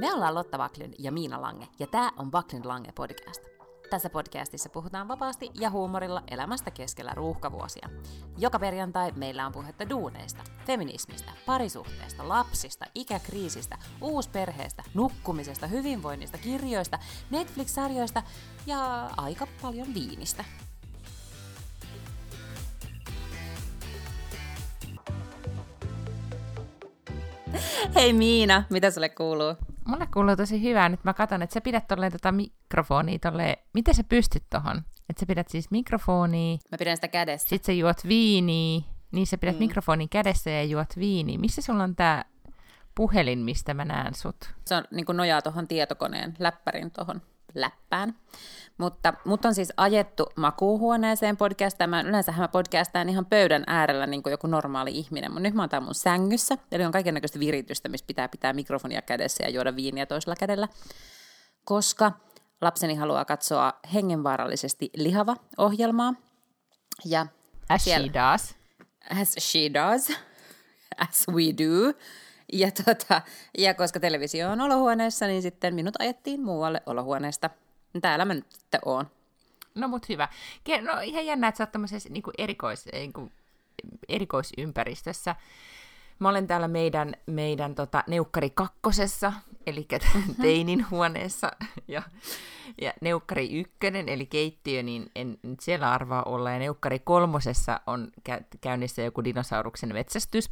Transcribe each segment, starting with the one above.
Me ollaan Lotta Vaklin ja Miina Lange, ja tämä on Vaklin Lange podcast. Tässä podcastissa puhutaan vapaasti ja huumorilla elämästä keskellä ruuhkavuosia. Joka perjantai meillä on puhetta duuneista, feminismistä, parisuhteesta, lapsista, ikäkriisistä, uusperheestä, nukkumisesta, hyvinvoinnista, kirjoista, Netflix-sarjoista ja aika paljon viinistä. Hei Miina, mitä sulle kuuluu? Mulle kuuluu tosi hyvää. Nyt mä katson, että sä pidät tolleen tota mikrofonia tolleen. Miten sä pystyt tohon? Että sä pidät siis mikrofonia. Mä pidän sitä kädessä. Sit sä juot viiniä. Niin sä pidät mm. mikrofonin kädessä ja juot viiniä. Missä sulla on tää puhelin, mistä mä näen sut? Se on niin nojaa tuohon tietokoneen läppärin tuohon läppään. Mutta mut on siis ajettu makuuhuoneeseen podcastamaan. Yleensä mä podcastaan ihan pöydän äärellä niin kuin joku normaali ihminen. Mutta nyt mä oon täällä mun sängyssä. Eli on kaikenlaista viritystä, missä pitää pitää mikrofonia kädessä ja juoda viiniä toisella kädellä. Koska lapseni haluaa katsoa hengenvaarallisesti lihava ohjelmaa. Ja as siellä, she does. As she does. As we do. Ja, tota, ja koska televisio on olohuoneessa, niin sitten minut ajettiin muualle olohuoneesta. Täällä mä nyt sitten oon. No mut hyvä. No ihan jännä, että sä oot tämmöisessä niin erikois, niin kuin, erikoisympäristössä. Mä olen täällä meidän, meidän tota, neukkari kakkosessa, eli teinin huoneessa, ja, ja neukkari ykkönen, eli keittiö, niin en nyt siellä arvaa olla. Ja neukkari kolmosessa on käynnissä joku dinosauruksen metsästys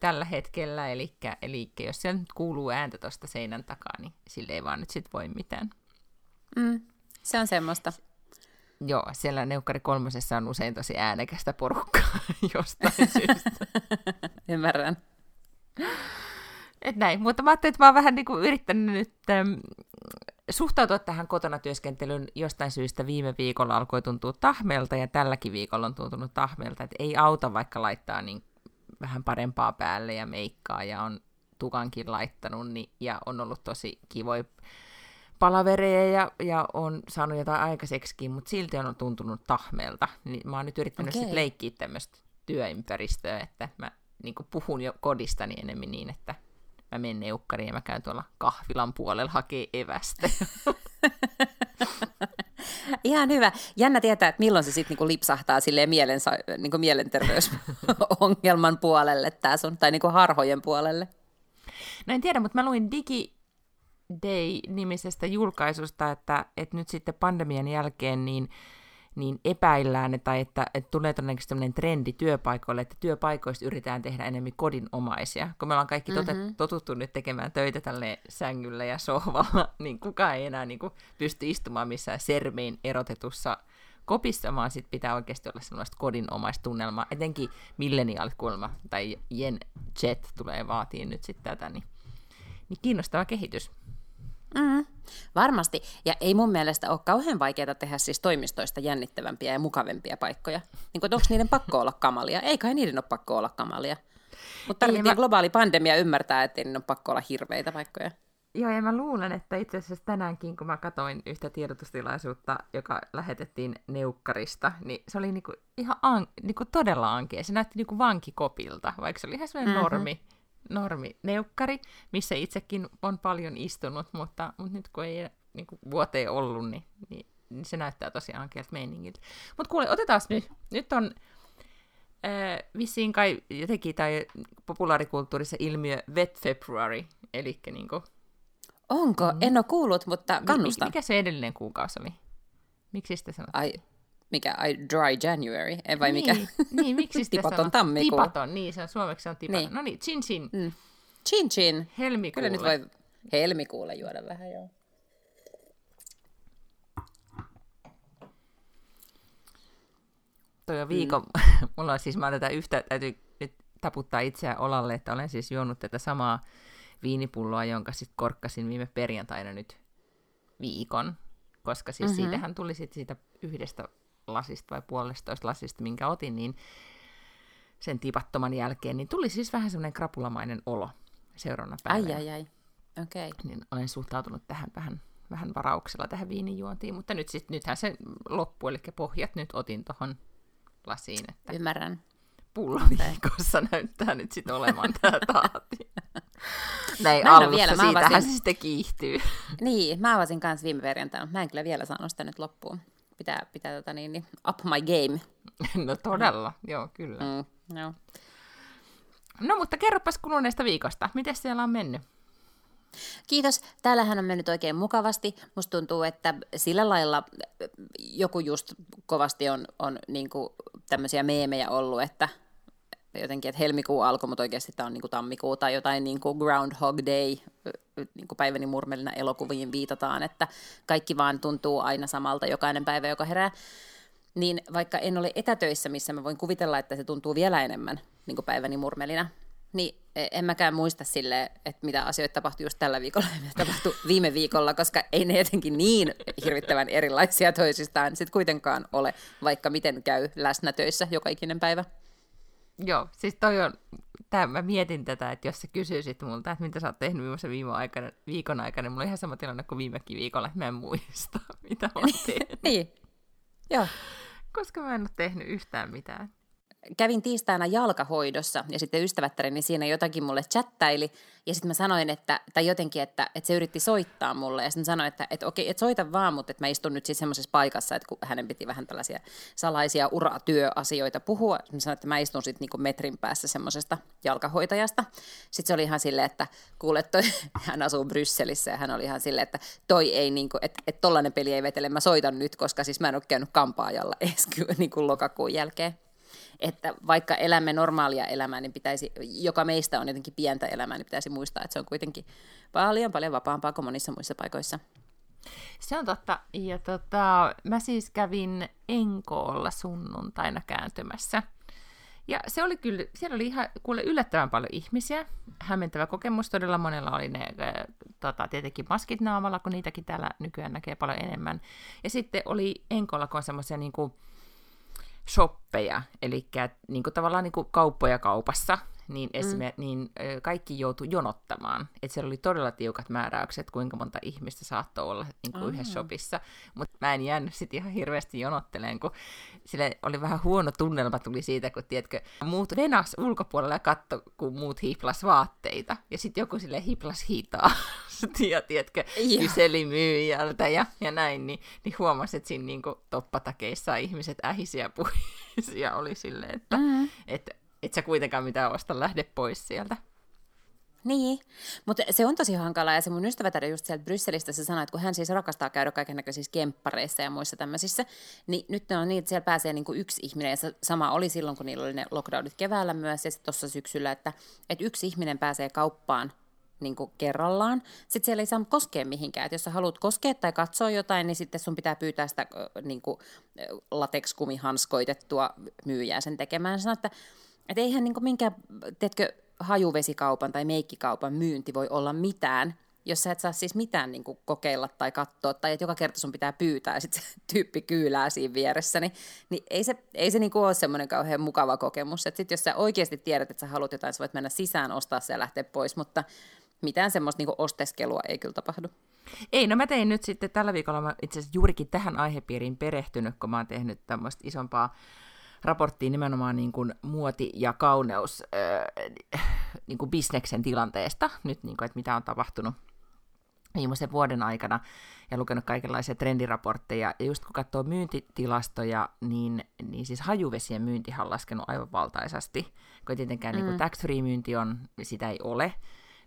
tällä hetkellä, eli, eli jos siellä nyt kuuluu ääntä tuosta seinän takaa, niin sille ei vaan nyt sit voi mitään. Mm, se on semmoista. Joo, siellä Neukkari kolmosessa on usein tosi äänekästä porukkaa jostain syystä. Ymmärrän. Et näin, mutta mä ajattelin, että mä oon vähän niin kuin yrittänyt nyt ähm, suhtautua tähän kotona työskentelyyn jostain syystä viime viikolla alkoi tuntua tahmelta ja tälläkin viikolla on tuntunut tahmelta, että ei auta vaikka laittaa niin vähän parempaa päälle ja meikkaa ja on tukankin laittanut niin, ja on ollut tosi kivoja palavereja ja, ja on saanut jotain aikaiseksikin, mutta silti on tuntunut tahmelta. Niin mä oon nyt yrittänyt okay. sit leikkiä tämmöistä työympäristöä, että mä niin puhun jo kodistani enemmän niin, että mä menen neukkariin ja mä käyn tuolla kahvilan puolella hakee evästä. Ihan hyvä. Jännä tietää, että milloin se sitten niinku lipsahtaa silleen mielensä, niinku mielenterveysongelman puolelle tää sun, tai niinku harhojen puolelle. No en tiedä, mutta mä luin Digi Day-nimisestä julkaisusta, että, että nyt sitten pandemian jälkeen niin niin epäillään, tai että, että tulee todennäköisesti tämmöinen trendi työpaikoille, että työpaikoista yritetään tehdä enemmän kodinomaisia. Kun me ollaan kaikki mm-hmm. totuttu nyt tekemään töitä tälle sängyllä ja sohvalla, niin kukaan ei enää niin kuin, pysty istumaan missään sermein erotetussa kopissa, vaan sit pitää oikeasti olla sellaista kodinomaista tunnelmaa. Etenkin milleniaalit kuulemma, tai Jen Jet tulee vaatiin nyt sitten tätä, niin, niin kiinnostava kehitys. Mm, varmasti. Ja ei mun mielestä ole kauhean vaikeaa tehdä siis toimistoista jännittävämpiä ja mukavempia paikkoja. Niin onko niiden pakko olla kamalia? Ei kai niiden ole pakko olla kamalia. Mutta tarvittiin mä... globaali pandemia ymmärtää, että niiden on pakko olla hirveitä paikkoja. Joo, ja mä luulen, että itse asiassa tänäänkin, kun mä katsoin yhtä tiedotustilaisuutta, joka lähetettiin Neukkarista, niin se oli niinku ihan an, niinku todella ankea. Se näytti niinku vankikopilta, vaikka se oli ihan sellainen mm-hmm. normi normi neukkari, missä itsekin on paljon istunut, mutta, mutta nyt kun ei niin kuin vuoteen ollut, niin, niin, niin se näyttää tosiaan kieltä meiningiltä. Mutta kuule, otetaan nyt. Nyt on äh, vissiin kai jotenkin tai populaarikulttuurissa ilmiö Wet February, eli niin kuin, Onko? Mm. En ole kuullut, mutta kannustan. Mikä se edellinen kuukausi oli? Miksi sitä sanottiin? Ai, mikä, I dry January, ei vai niin, mikä? Niin, miksi Tipaton tammikuu. Tipaton, niin, se on suomeksi on tipaton. Niin. No niin, chin chin. Mm. Chin chin. Helmikuulle. Kyllä nyt voi helmikuulle juoda vähän, joo. Toi on viikon, mm. mulla on siis, mä tätä yhtä, täytyy nyt taputtaa itseään olalle, että olen siis juonut tätä samaa viinipulloa, jonka sitten korkkasin viime perjantaina nyt viikon, koska siis mm-hmm. siitähän tuli sitten siitä yhdestä lasista vai puolestoista lasista, minkä otin, niin sen tipattoman jälkeen, niin tuli siis vähän semmoinen krapulamainen olo seuraavana päivänä. Ai, ai, ai. Okei. Okay. Niin olen suhtautunut tähän vähän, vähän varauksella tähän viinijuontiin, mutta nyt sit, nythän se loppu, eli pohjat nyt otin tuohon lasiin. Että Ymmärrän. Pullo viikossa näyttää nyt sitten olemaan tämä taati. Näin Mä alussa, vielä, mä siitähän avasin- se sitten kiihtyy. Niin, mä avasin kanssa viime perjantaina, mutta mä en kyllä vielä saanut sitä nyt loppuun. Pitää, pitää tota niin, niin, up my game. No todella, joo kyllä. Mm, joo. No mutta kerropas kuluneesta viikosta. Miten siellä on mennyt? Kiitos. Täällähän on mennyt oikein mukavasti. Musta tuntuu, että sillä lailla joku just kovasti on, on niin kuin tämmöisiä meemejä ollut, että jotenkin, että helmikuu alkoi, mutta oikeasti tämä on niin kuin tammikuu tai jotain niin kuin Groundhog Day, niin kuin päiväni murmelina elokuviin viitataan, että kaikki vaan tuntuu aina samalta jokainen päivä, joka herää. Niin vaikka en ole etätöissä, missä mä voin kuvitella, että se tuntuu vielä enemmän niin kuin päiväni murmelina, niin en mäkään muista sille, että mitä asioita tapahtui just tällä viikolla ja mitä tapahtui viime viikolla, koska ei ne jotenkin niin hirvittävän erilaisia toisistaan sitten kuitenkaan ole, vaikka miten käy läsnä töissä joka ikinen päivä. Joo, siis toi on, tää, mä mietin tätä, että jos sä kysyisit multa, että mitä sä oot tehnyt viimeisen viime aikana, viikon aikana, niin mulla on ihan sama tilanne kuin viimekin viikolla, että mä en muista, mitä mä oon tehnyt, Niin, joo. koska mä en ole tehnyt yhtään mitään. Kävin tiistaina jalkahoidossa ja sitten ystävättäreni siinä jotakin mulle chattaili. Ja sitten mä sanoin, että, tai jotenkin, että, että se yritti soittaa mulle. Ja sitten sanoin, että, että okei, että soita vaan, mutta että mä istun nyt siis semmoisessa paikassa, että kun hänen piti vähän tällaisia salaisia uratyöasioita puhua, mä sanoin, että mä istun sitten niinku metrin päässä semmoisesta jalkahoitajasta. Sitten se oli ihan silleen, että kuule, toi, hän asuu Brysselissä ja hän oli ihan silleen, että toi ei, niinku, että, että tollainen peli ei vetele, mä soitan nyt, koska siis mä en ole käynyt kampaajalla edes niin lokakuun jälkeen että vaikka elämme normaalia elämää, niin pitäisi, joka meistä on jotenkin pientä elämää, niin pitäisi muistaa, että se on kuitenkin paljon paljon vapaampaa kuin monissa muissa paikoissa. Se on totta. Ja tota, mä siis kävin Enkoolla sunnuntaina kääntymässä. Ja se oli kyllä, siellä oli ihan kuule yllättävän paljon ihmisiä. Hämmentävä kokemus, todella monella oli ne tota, tietenkin maskit naamalla, kun niitäkin täällä nykyään näkee paljon enemmän. Ja sitten oli Enkoolla, kun on semmoisia niinku shoppeja, eli niinku, tavallaan niinku kauppoja kaupassa, niin, esimer- mm. niin ö, kaikki joutui jonottamaan. Et siellä oli todella tiukat määräykset, kuinka monta ihmistä saattoi olla niin kuin yhdessä shopissa. Mutta mä en jäänyt sitten ihan hirveästi jonotteleen, kun sille oli vähän huono tunnelma tuli siitä, kun tiedätkö, muut venas ulkopuolella ja katto, kun muut hiplas vaatteita. Ja sitten joku sille hiplas hitaa. ja tiedätkö, Joo. kyseli myyjältä ja, ja näin, niin, niin huomasi, että siinä niin toppatakeissa ihmiset ähisiä puhisia oli silleen, että Mm. et, et sä kuitenkaan mitään osta lähde pois sieltä. Niin, mutta se on tosi hankalaa ja se mun ystävätär just sieltä Brysselistä se sanoi, että kun hän siis rakastaa käydä kaiken näköisissä kemppareissa ja muissa tämmöisissä, niin nyt ne on niin, että siellä pääsee niin kuin yksi ihminen ja sama oli silloin, kun niillä oli ne lockdownit keväällä myös ja sitten tuossa syksyllä, että, että yksi ihminen pääsee kauppaan niin kuin kerrallaan. Sitten siellä ei saa koskea mihinkään. Et jos sä haluat koskea tai katsoa jotain, niin sitten sun pitää pyytää sitä niin kuin, latekskumihanskoitettua myyjää sen tekemään. Sanoin, että, että eihän niin minkään, tiedätkö, hajuvesikaupan tai meikkikaupan myynti voi olla mitään, jos sä et saa siis mitään niin kokeilla tai katsoa, tai että joka kerta sun pitää pyytää, ja sitten se tyyppi kyylää siinä vieressä, niin, niin ei se, ei se niin kuin ole semmoinen kauhean mukava kokemus. Että sitten jos sä oikeasti tiedät, että sä haluat jotain, sä voit mennä sisään, ostaa se ja lähteä pois, mutta mitään semmoista niin osteskelua ei kyllä tapahdu. Ei, no mä tein nyt sitten tällä viikolla, mä itse asiassa juurikin tähän aihepiiriin perehtynyt, kun mä oon tehnyt tämmöistä isompaa raporttia nimenomaan niin kuin muoti- ja kauneus äh, niin kuin bisneksen tilanteesta, nyt niin kuin, että mitä on tapahtunut viimeisen vuoden aikana ja lukenut kaikenlaisia trendiraportteja. Ja just kun katsoo myyntitilastoja, niin, niin siis hajuvesien myyntihän on laskenut aivan valtaisasti, kun tietenkään mm. niin tax-free-myynti on, sitä ei ole,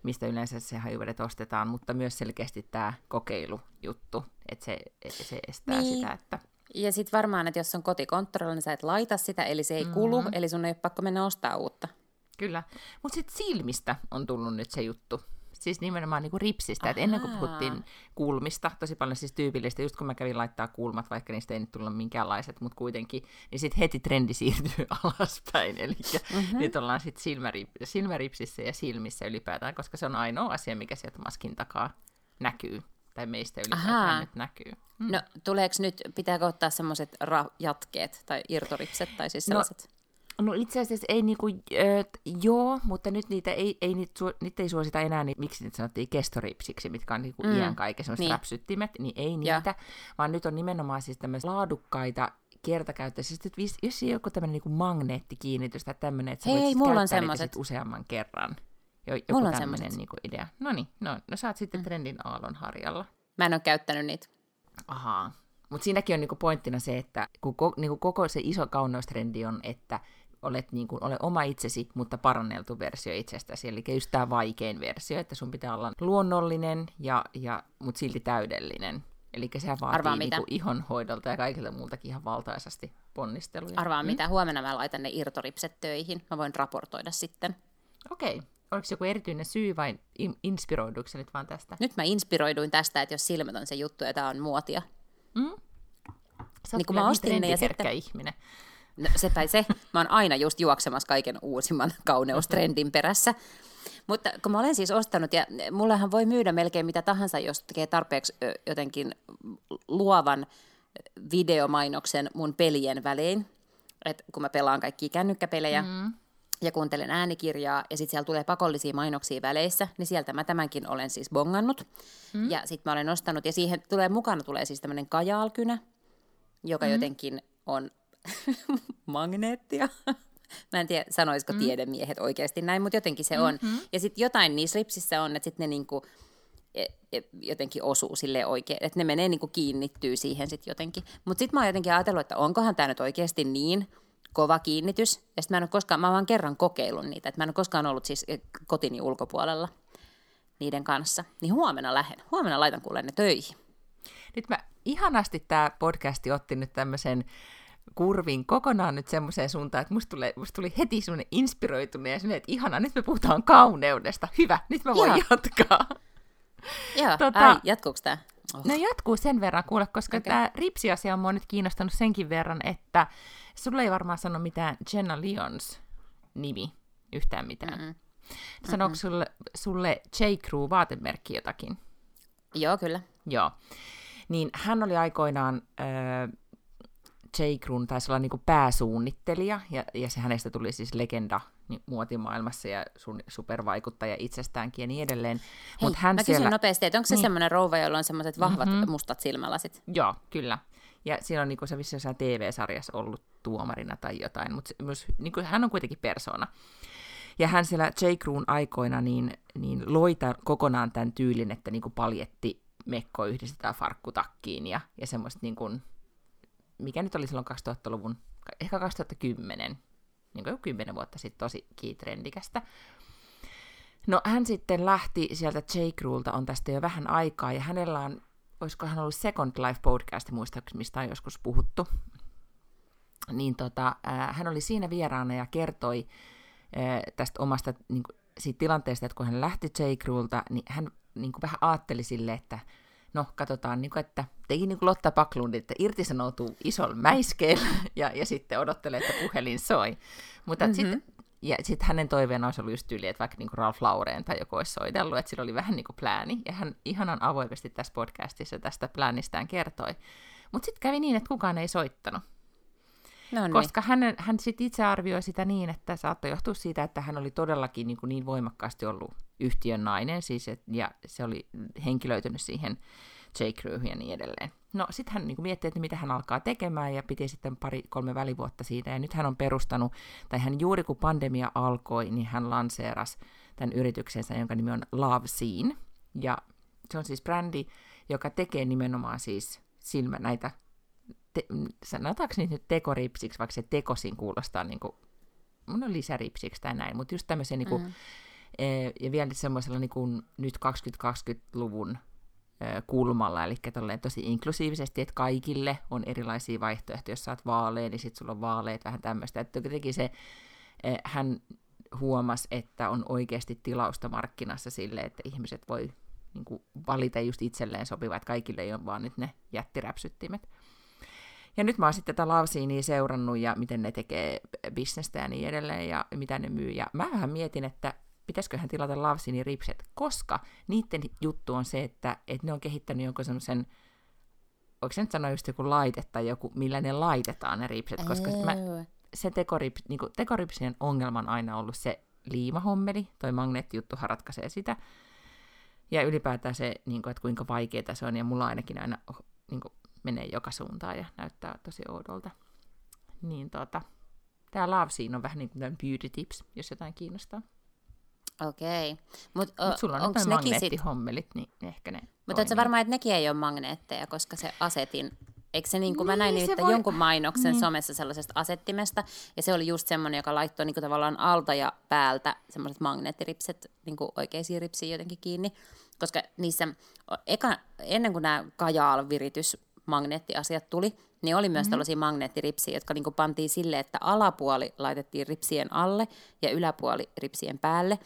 mistä yleensä se hajuvedet ostetaan, mutta myös selkeästi tämä kokeilujuttu, että se, se estää Niin. sitä, että Ja sitten varmaan, että jos on kotikontrolla, niin sä et laita sitä, eli se ei kulu, mm. eli sun ei ole pakko mennä ostaa uutta. Kyllä. Mutta sitten silmistä on tullut nyt se juttu. Siis nimenomaan niinku ripsistä. Et ennen kuin puhuttiin kulmista, tosi paljon siis tyypillistä, just kun mä kävin laittaa kulmat, vaikka niistä ei nyt tullut minkäänlaiset, mutta kuitenkin, niin sitten heti trendi siirtyy alaspäin. Eli mm-hmm. nyt ollaan sitten silmärip, silmäripsissä ja silmissä ylipäätään, koska se on ainoa asia, mikä sieltä maskin takaa näkyy. Tai meistä ylipäätään nyt näkyy. Mm. No tuleeko nyt, pitääkö ottaa semmoiset ra- jatkeet tai irtoripset tai siis sellaiset? No itse asiassa ei niinku, äh, joo, mutta nyt niitä ei, ei, niitä, su, niitä ei suosita enää, niin miksi niitä sanottiin kestoripsiksi, mitkä on niinku Mm, iän kaiken semmoiset niin. räpsyttimet, niin ei Ja. niitä, vaan nyt on nimenomaan siis tämmöisiä laadukkaita kertakäyttöisiä, siis vis- jos ei joku tämmöinen niinku magneettikiinnitys tai tämmöinen, että sä Hei, voit sit mulla on käyttää niitä useamman kerran. Joku Mulla on tämmöinen niinku idea. No niin, no, no sä oot sitten mm. trendin aallon harjalla. Mä en ole käyttänyt niitä. Ahaa. Mutta siinäkin on niinku pointtina se, että kun ko, niinku koko se iso kauneustrendi on, että olet niinku, ole oma itsesi, mutta paranneltu versio itsestäsi. Eli just tämä vaikein versio, että sun pitää olla luonnollinen, ja, ja, mutta silti täydellinen. Eli sehän Arvaa vaatii mitä? niinku ihonhoidolta ja kaikilta muultakin ihan valtaisasti ponnisteluja. Arvaa mm. mitä, huomenna mä laitan ne irtoripset töihin. Mä voin raportoida sitten. Okei. Oliko joku erityinen syy vai in- inspiroiduiko nyt vaan tästä? Nyt mä inspiroiduin tästä, että jos silmät on se juttu ja tää on muotia. Mm? Sä Niin kun mä ostin ne ja sitten- ihminen. No, se tai se. Mä oon aina just juoksemassa kaiken uusimman kauneustrendin perässä. Mutta kun mä olen siis ostanut, ja mullehan voi myydä melkein mitä tahansa, jos tekee tarpeeksi jotenkin luovan videomainoksen mun pelien väliin. Et kun mä pelaan kaikkia kännykkäpelejä mm. Ja kuuntelen äänikirjaa, ja sitten siellä tulee pakollisia mainoksia väleissä, niin sieltä mä tämänkin olen siis bongannut. Mm. Ja sitten mä olen ostanut, ja siihen tulee mukana tulee siis tämmöinen kajaalkynä, joka mm. jotenkin on magneettia. Mä en tiedä, sanoisiko mm. tiedemiehet oikeasti näin, mutta jotenkin se on. Mm-hmm. Ja sitten jotain niissä ripsissä on, että sitten ne niinku, e- e- jotenkin osuu sille oikein, että ne menee niinku kiinnittyy siihen sitten jotenkin. Mutta sitten mä oon jotenkin ajatellut, että onkohan tämä nyt oikeasti niin kova kiinnitys. Ja sitten mä en ole koskaan, mä oon vaan kerran kokeillut niitä, että mä en ole koskaan ollut siis eh, kotini ulkopuolella niiden kanssa. Niin huomenna lähden, huomenna laitan kuule ne töihin. Nyt mä ihanasti tämä podcasti otti nyt tämmöisen kurvin kokonaan nyt semmoiseen suuntaan, että musta, tulee, musta tuli heti semmoinen inspiroitunut ja semmoinen, että ihana, nyt me puhutaan kauneudesta. Hyvä, nyt mä voin Joo. jatkaa. Joo, tota... ai, jatkuuko tämä? Oh. No jatkuu sen verran kuule, koska okay. Tämä ripsiasia on mua nyt kiinnostanut senkin verran, että sulle ei varmaan sano mitään Jenna Lyons nimi yhtään mitään. Mm-mm. Sanooko sulle, sulle J. Crew vaatemerkki jotakin? Joo, kyllä. Joo. Niin hän oli aikoinaan äh, J. Crewn, taisi olla niinku pääsuunnittelija, ja, ja se hänestä tuli siis legenda niin, muotimaailmassa ja sun supervaikuttaja itsestäänkin ja niin edelleen. Hei, Mut hän mä kysyn siellä... nopeasti, että onko se Niin. semmoinen rouva, jolla on semmoiset vahvat Mhm. mm-hmm. mustat silmälasit? Joo, kyllä. Ja siinä on niinku se vissi jossain TV-sarjassa ollut tuomarina tai jotain, mutta myös, niinku, hän on kuitenkin persona. Ja hän siellä J. Crewn aikoina niin, niin loi tämän, kokonaan tämän tyylin, että niinku paljetti mekko yhdistetään farkkutakkiin ja, ja semmoista niin kuin, mikä nyt oli silloin 2000-luvun, ehkä 2010, niin kuin 10 vuotta sitten tosi kiitrendikästä. No hän sitten lähti sieltä J. Crewlta, on tästä jo vähän aikaa, ja hänellä on, olisiko hän ollut Second Life podcast, muistaakseni, mistä on joskus puhuttu. Niin tota, äh, hän oli siinä vieraana ja kertoi äh, tästä omasta niin kuin, siitä tilanteesta, että kun hän lähti J. Crewlta, niin hän niin kuin, vähän ajatteli sille, että no katsotaan, niin kuin, että teki niin kuin Lotta Paklund, että irtisanoutuu isolla mäiskeellä ja, ja sitten odottelee, että puhelin soi. Mutta mm-hmm. sitten ja sitten hänen toiveena olisi ollut just tyyli, että vaikka niinku Ralph Lauren tai joku olisi soitellut, että sillä oli vähän niin kuin plääni. Ja hän ihanan avoimesti tässä podcastissa tästä pläänistään kertoi. Mutta sitten kävi niin, että kukaan ei soittanut. No niin. Koska hän, hän sitten itse arvioi sitä niin, että saattoi johtua siitä, että hän oli todellakin niin, kuin niin voimakkaasti ollut yhtiön nainen, siis et, ja se oli henkilöitynyt siihen J. Crewhyn ja niin edelleen. No sitten hän niin kuin mietti, että mitä hän alkaa tekemään, ja piti sitten pari-kolme välivuotta siitä, ja nyt hän on perustanut, tai hän juuri kun pandemia alkoi, niin hän lanseerasi tämän yrityksensä, jonka nimi on Love Scene, ja se on siis brändi, joka tekee nimenomaan siis silmä näitä te, sanotaanko niitä nyt tekoripsiksi, vaikka se tekosin kuulostaa niin kuin, mun on lisäripsiksi tai näin, mutta just tämmöisen niin kuin, Mm. E, ja vielä semmoisella niin kuin nyt 2020-luvun e, kulmalla, eli tosi inklusiivisesti, että kaikille on erilaisia vaihtoehtoja, jos sä oot vaalea, niin sit sulla on vaaleet, vähän tämmöistä, että jotenkin se, e, hän huomasi, että on oikeasti tilausta markkinassa sille, että ihmiset voi niin kuin, valita just itselleen sopiva, että kaikille ei ole vaan nyt ne jättiräpsyttimet. Ja nyt mä oon sitten tätä Lavsiinia seurannut ja miten ne tekee bisnestä ja niin edelleen ja mitä ne myy. Ja mä vähän mietin, että pitäisiköhän tilata Lavsiini ripset, koska niiden juttu on se, että, että ne on kehittänyt jonkun semmoisen, voiko se nyt sanoa just joku laite tai joku, millä ne laitetaan ne ripset, koska mä, se tekorips, niin tekoripsien ongelma on aina ollut se liimahommeli, toi magneettijuttuhan ratkaisee sitä. Ja ylipäätään se, niin kuin, että kuinka vaikeaa se on, ja mulla ainakin aina niin kuin, menee joka suuntaan ja näyttää tosi oudolta. Niin tota, tää Love Scene on vähän niin kuin beauty tips, jos jotain kiinnostaa. Okei. Mutta Mut sulla on onko nekin sit... magneettihommelit, niin ehkä ne Mutta oletko varmaan, että nekin ei ole magneetteja, koska se asetin... Eikö se niin kuin, mä näin Niin, nimittäin voi- jonkun mainoksen niin. somessa sellaisesta asettimesta, ja se oli just semmoinen, joka laittoi niin kuin tavallaan alta ja päältä semmoiset magneettiripset niin kuin oikeisiin ripsiin jotenkin kiinni, koska niissä, eka, ennen kuin nämä kajaal-viritys magneettiasiat tuli, niin oli myös mm-hmm. tällaisia magneettiripsiä, jotka niin kuin pantiin sille, että alapuoli laitettiin ripsien alle ja yläpuoli ripsien päälle.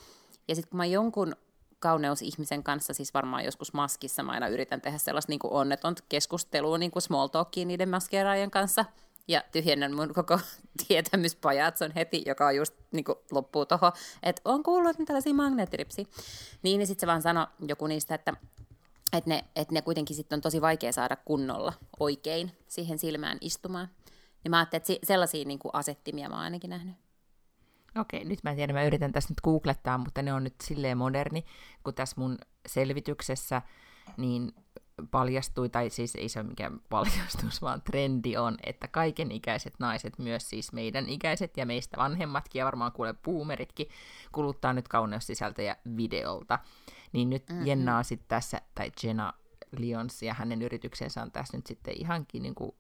Ja sitten kun mä jonkun kauneusihmisen kanssa, siis varmaan joskus maskissa, mä aina yritän tehdä sellaista niin onnetonta keskustelua niin kuin small talkia niiden maskeeraajien kanssa, ja tyhjennän mun koko tietämyspajat, se on heti, joka on just niin kuin loppuu tuohon, että on kuullut että tällaisia magneettiripsiä. Niin, niin sitten se vaan sanoi joku niistä, että että ne, että ne kuitenkin sitten on tosi vaikea saada kunnolla oikein siihen silmään istumaan. Niin mä ajattelin, että si- sellaisia niin kuin asettimia mä oon ainakin nähnyt. Okei, nyt mä en tiedä, mä yritän tässä nyt googlettaa, mutta ne on nyt silleen moderni, kun tässä mun selvityksessä niin paljastui, tai siis ei se ole mikään paljastus, vaan trendi on, että kaiken ikäiset naiset, myös siis meidän ikäiset ja meistä vanhemmatkin, ja varmaan kuule boomeritkin, kuluttaa nyt kauneussisältöjä videolta. Niin nyt mm-hmm. Jenna on sitten tässä, tai Jenna Lyons ja hänen yrityksensä on tässä nyt sitten ihankin niin kuin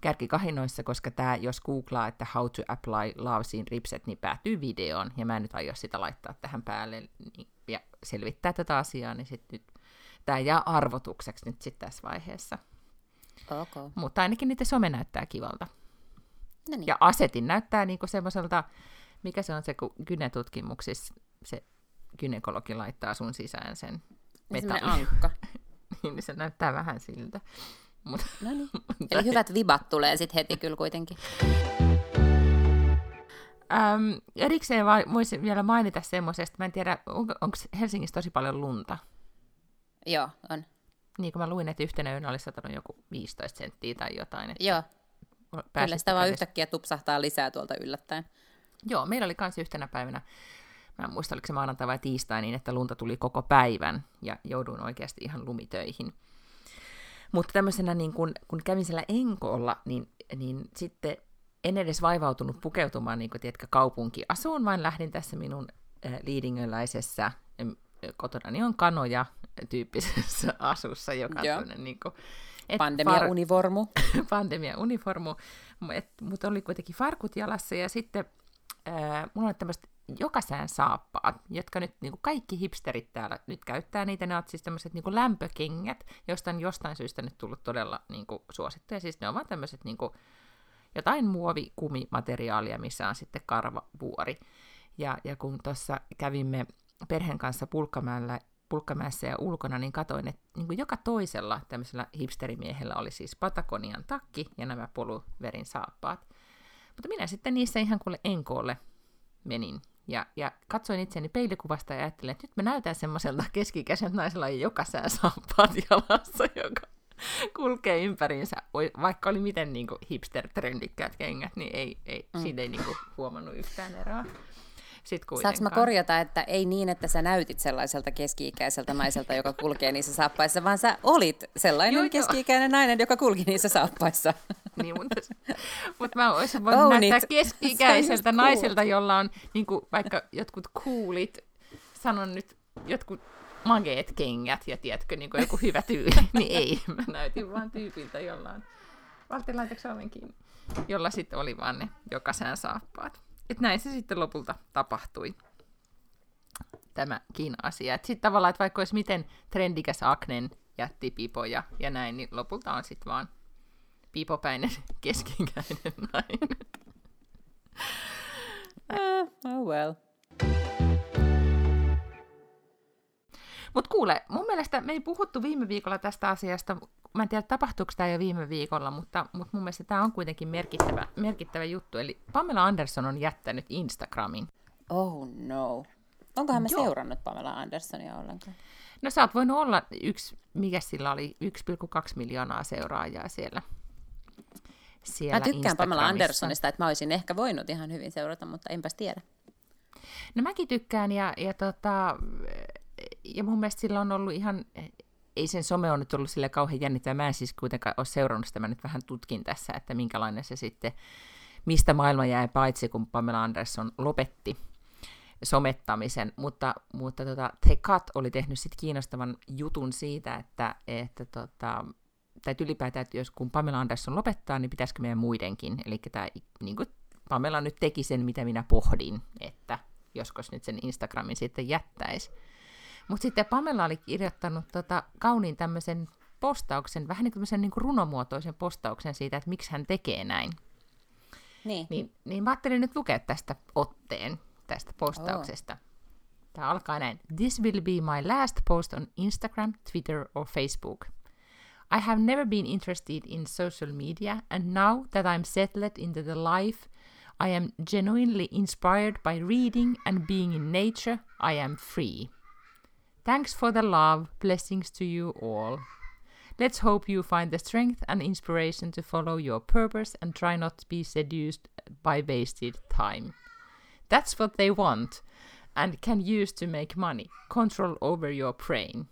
kärkikahinoissa, koska tämä, jos googlaa, että how to apply Lovesin ripset, niin päätyy videoon, ja mä en nyt aio sitä laittaa tähän päälle niin, ja selvittää tätä asiaa, niin sitten nyt tämä jää arvotukseksi nyt sitten tässä vaiheessa. Ok. Mutta ainakin niiden some näyttää kivalta. No niin. Ja asetin näyttää niinku semmoiselta, mikä se on se, kun gynetutkimuksissa se gynekologi laittaa sun sisään sen metallin, ankka. niin se näyttää vähän siltä. Mut, No niin. Eli hyvät vibat tulee sitten heti kyllä kuitenkin. äm, erikseen vai, voisin vielä mainita semmoisesta, mä en tiedä, onko Helsingissä tosi paljon lunta. Joo, on. Niin kuin mä luin, että yhtenä yönä olisi satanut joku 15 senttiä tai jotain. Että Joo, kyllä sitä vaan edes- yhtäkkiä tupsahtaa lisää tuolta yllättäen. Joo, meillä oli myös yhtenä päivänä, mä en muista oliko se maanantai vai tiistai, niin että lunta tuli koko päivän ja jouduin oikeasti ihan lumitöihin. Mutta tämmöisenä, niin kun, kun kävin siellä Enkoolla, niin, niin sitten en edes vaivautunut pukeutumaan, niin kuin tiedätkö, kaupunkiasuun, vaan lähdin tässä minun äh, liidingöläisessä, em, kotonani on kanoja tyyppisessä asussa, joka on Joo. tämmöinen niin kuin, et Pandemia-univormu. pandemia-uniformu, mutta oli kuitenkin farkut jalassa ja sitten ää, mulla on tämmöiset jokasään saappaat, jotka nyt niin kuin kaikki hipsterit täällä nyt käyttää niitä. Ne ovat siis tämmöiset niin lämpökengät, joista on jostain syystä nyt tullut todella niin kuin, suosittuja. Siis ne ovat tämmöiset niin kuin, jotain muovikumimateriaalia, missä on sitten karvavuori. Ja, ja kun tuossa kävimme perheen kanssa Pulkkamäellä, Pulkkamäessä ja ulkona, niin katoin, että niin joka toisella tämmöisellä hipsterimiehellä oli siis Patagonian takki ja nämä poluverin saappaat. Mutta minä sitten niissä ihan kuule enkoolle menin. Ja, ja katsoin itseni peilikuvasta ja ajattelin, että nyt mä näytän semmoiselta keskikäiseltä naisella, joka sää saappaat jalassa, joka kulkee ympäriinsä, vaikka oli miten niin hipster-trendikkäät kengät, niin ei, ei, mm. siinä ei niin kuin huomannut yhtään eroa. Sitten Saanko mä korjata, että ei niin, että sä näytit sellaiselta keski-ikäiseltä naiselta, joka kulkee niissä saappaissa, vaan sä olit sellainen Joo, joo, joo. keski-ikäinen nainen, joka kulki niissä saappaissa. Niin, mutta, mutta mä olisin voinut Own näyttää it. keski-ikäiseltä just cool. naiselta, jolla on niin kuin, vaikka jotkut kuulit, sanon nyt jotkut mageet kengät ja tiedätkö, niin kuin joku hyvä tyyli, niin ei. Mä näytin vaan tyypiltä, jolla on, oven kiinni? Jolla sitten oli vaan ne jokasään saappaat. Et näin se sitten lopulta tapahtui tämäkin asia. Sitten tavallaan, että vaikka olisi miten trendikäs Aknen jättipipo ja, ja näin, niin lopulta on sitten vaan pipopäinen keskikäinen nainen. Uh, oh well. Mutta kuule, mun mielestä me ei puhuttu viime viikolla tästä asiasta. Mä en tiedä, tapahtuuko tämä jo viime viikolla, mutta, mutta mun mielestä tämä on kuitenkin merkittävä, merkittävä juttu. Eli Pamela Anderson on jättänyt Instagramin. Oh no. Onkohan mä Joo. seurannut Pamela Andersonia ollenkaan? No sä oot voinut olla yksi, mikä sillä oli, 1,2 miljoonaa seuraajaa siellä. siellä Mä tykkään Pamela. Andersonista, että mä olisin ehkä voinut ihan hyvin seurata, mutta enpäs tiedä. No mäkin tykkään ja, ja, tota, ja mun mielestä sillä on ollut ihan, ei sen some on nyt ollut sille kauhean jännittävä. Mä en siis kuitenkaan ole seurannut sitä, mä nyt vähän tutkin tässä, että minkälainen se sitten, mistä maailma jäi paitsi, kun Pamela Anderson lopetti somettamisen, mutta, mutta tota, The Cut oli tehnyt sit kiinnostavan jutun siitä, että, että tota, tai ylipäätään, että jos kun Pamela Anderson lopettaa, niin pitäisikö meidän muidenkin, eli tämä niin kuin Pamela nyt teki sen, mitä minä pohdin, että joskus nyt sen Instagramin sitten jättäisi. Mutta sitten Pamela oli kirjoittanut tota, kauniin tämmöisen postauksen, vähän niin kuin, niin kuin runomuotoisen postauksen siitä, että miksi hän tekee näin. Niin. Niin, niin mä ajattelin nyt lukea tästä otteen, tästä postauksesta. Oh. Tämä alkaa näin. This will be my last post on Instagram, Twitter or Facebook. I have never been interested in social media, and now that I'm settled into the life, I am genuinely inspired by reading and being in nature, I am free. Thanks for the love, blessings to you all. Let's hope you find the strength and inspiration to follow your purpose and try not to be seduced by wasted time. That's what they want and can use to make money. Control over your brain.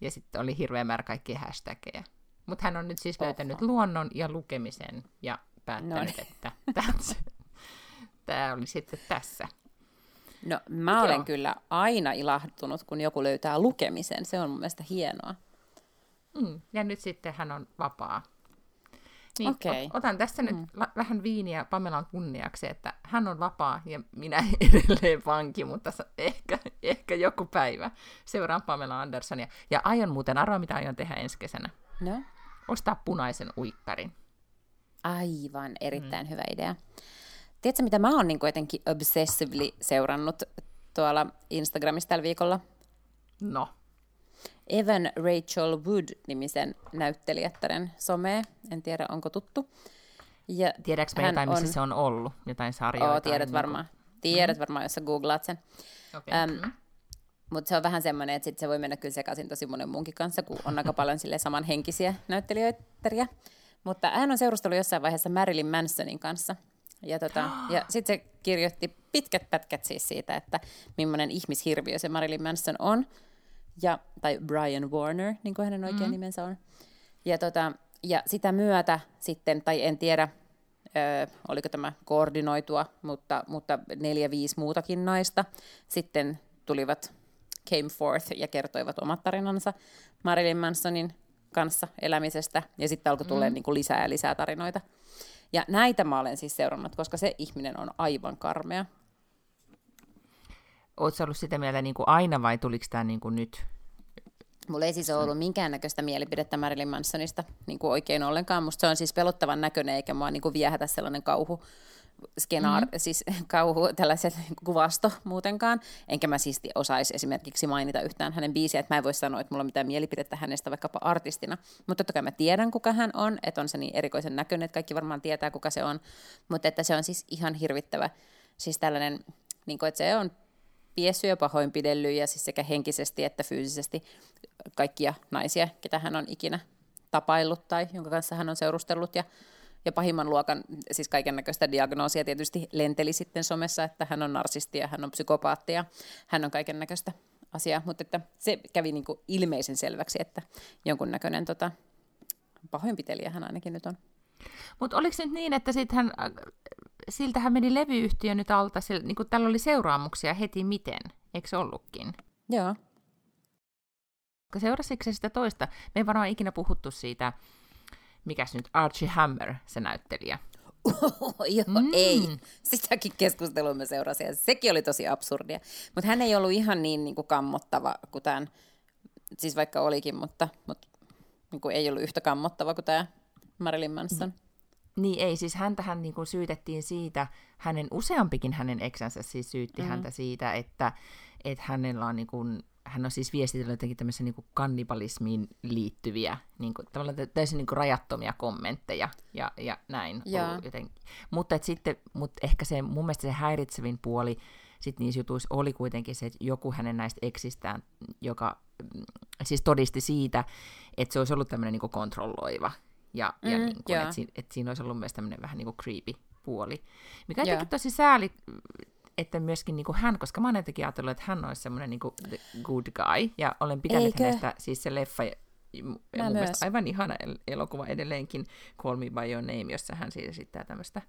Ja sitten oli hirveän määrä kaikkia hashtageja. Mutta hän on nyt siis Oho. löytänyt luonnon ja lukemisen ja päättänyt, no että tämä oli sitten tässä. No mä olen Joo. kyllä aina ilahtunut, kun joku löytää lukemisen. Se on mun mielestä hienoa. Mm, ja nyt sitten hän on vapaa. Niin, okay. otan tässä mm. nyt la- vähän viiniä Pamelan kunniaksi, että hän on vapaa ja minä edelleen vanki, mutta ehkä, ehkä joku päivä seuraan Pamela Andersonia. Ja aion muuten, arvoa mitä aion tehdä ensi kesänä. No? Ostaa punaisen uikkarin. Aivan, erittäin mm. hyvä idea. Tiedätkö, mitä mä oon niin jotenkin obsessively seurannut tuolla Instagramissa tällä viikolla? No. Evan Rachel Wood-nimisen näyttelijättären somea. En tiedä, onko tuttu. Ja Tiedätkö me jotain, on... missä se on ollut? Jotain sarjoja? Oo, tiedät niin varmaan. Kuin... Tiedät mm. varmaan, jos sä googlaat sen. Okay. Ähm, mm. Mutta se on vähän semmoinen, että sit se voi mennä kyllä sekaisin tosi monen munkin kanssa, kun on aika paljon sille samanhenkisiä näyttelijöitä. Mutta hän on seurustellut jossain vaiheessa Marilyn Mansonin kanssa. Ja, tota, ja sitten se kirjoitti pitkät pätkät siis siitä, että millainen ihmishirviö se Marilyn Manson on. Ja, tai Brian Warner, niin kuin hänen oikea mm. nimensä on. Ja, tota, ja sitä myötä sitten, tai en tiedä, ö, oliko tämä koordinoitua, mutta, mutta neljä, viisi muutakin naista sitten tulivat, came forth ja kertoivat omat tarinansa Marilyn Mansonin kanssa elämisestä, ja sitten alkoi tulla mm. niin kuin lisää ja lisää tarinoita. Ja näitä mä olen siis seurannut, koska se ihminen on aivan karmea. Oletko ollut sitä mieltä niin kuin aina vai tuliko tämä niin kuin nyt? Mulla ei siis ole ollut minkäännäköistä mielipidettä Marilyn Mansonista niin kuin oikein ollenkaan. Musta se on siis pelottavan näköinen, eikä mua niin kuin viehätä sellainen kauhu skenaar, mm-hmm. siis kauhu, tällaiset kuvasto muutenkaan. Enkä mä siis osaisi esimerkiksi mainita yhtään hänen biisiä, että mä en voi sanoa, että mulla on mitään mielipidettä hänestä vaikkapa artistina. Mutta totta kai mä tiedän, kuka hän on, että on se niin erikoisen näköinen, että kaikki varmaan tietää, kuka se on. Mutta että se on siis ihan hirvittävä, siis tällainen, niin kuin, että se on piessyt ja pahoinpidellyt ja siis sekä henkisesti että fyysisesti kaikkia naisia, ketä hän on ikinä tapaillut tai jonka kanssa hän on seurustellut ja ja pahimman luokan, siis kaiken näköistä diagnoosia tietysti lenteli sitten somessa, että hän on narsisti ja hän on psykopaatti ja hän on kaiken näköistä asiaa, mutta että se kävi niin kuin ilmeisen selväksi, että jonkunnäköinen tota, pahoinpitelijä hän ainakin nyt on. Mutta oliko nyt niin, että sit hän, siltähän meni levyyhtiö nyt alta, niin kuin tällä oli seuraamuksia heti miten, eikö se ollutkin? Joo. Seurasiko se sitä toista? Me ei varmaan ikinä puhuttu siitä mikäs nyt, Archie Hammer, se näyttelijä. Joo, mm. ei. Sitäkin keskustelua mä seurasin, ja sekin oli tosi absurdia. Mutta hän ei ollut ihan niin, niin kuin kammottava kuin tämän, siis vaikka olikin, mutta, mutta niin kuin ei ollut yhtä kammottava kuin tämä Marilyn Manson. Niin ei, siis häntähän niin kuin syytettiin siitä, hänen useampikin hänen eksänsä siis syytti mm. häntä siitä, että, että hänellä on niin kuin hän on siis viestitellyt jotenkin tämmöisiä niin kuin kannibalismiin liittyviä, niin kuin, tavallaan täysin niin kuin rajattomia kommentteja ja, ja näin. Joten, mutta et sitten, mut ehkä se, mun mielestä se häiritsevin puoli sit niissä jutuissa oli kuitenkin se, että joku hänen näistä eksistään, joka mm, siis todisti siitä, että se olisi ollut tämmöinen niin kontrolloiva. Ja, mm, ja niin kuin, että, siinä, että siinä olisi ollut myös tämmöinen vähän niin kuin creepy puoli. Mikä on jotenkin tosi sääli että myöskin niin kuin hän, koska mä oon jotenkin ajatellut, että hän olisi semmoinen niin kuin the good guy, ja olen pitänyt Eikö? hänestä, siis se leffa, mun myös. mielestä aivan ihana elokuva edelleenkin, Call Me By Your Name, jossa hän siis esittää tämmöistä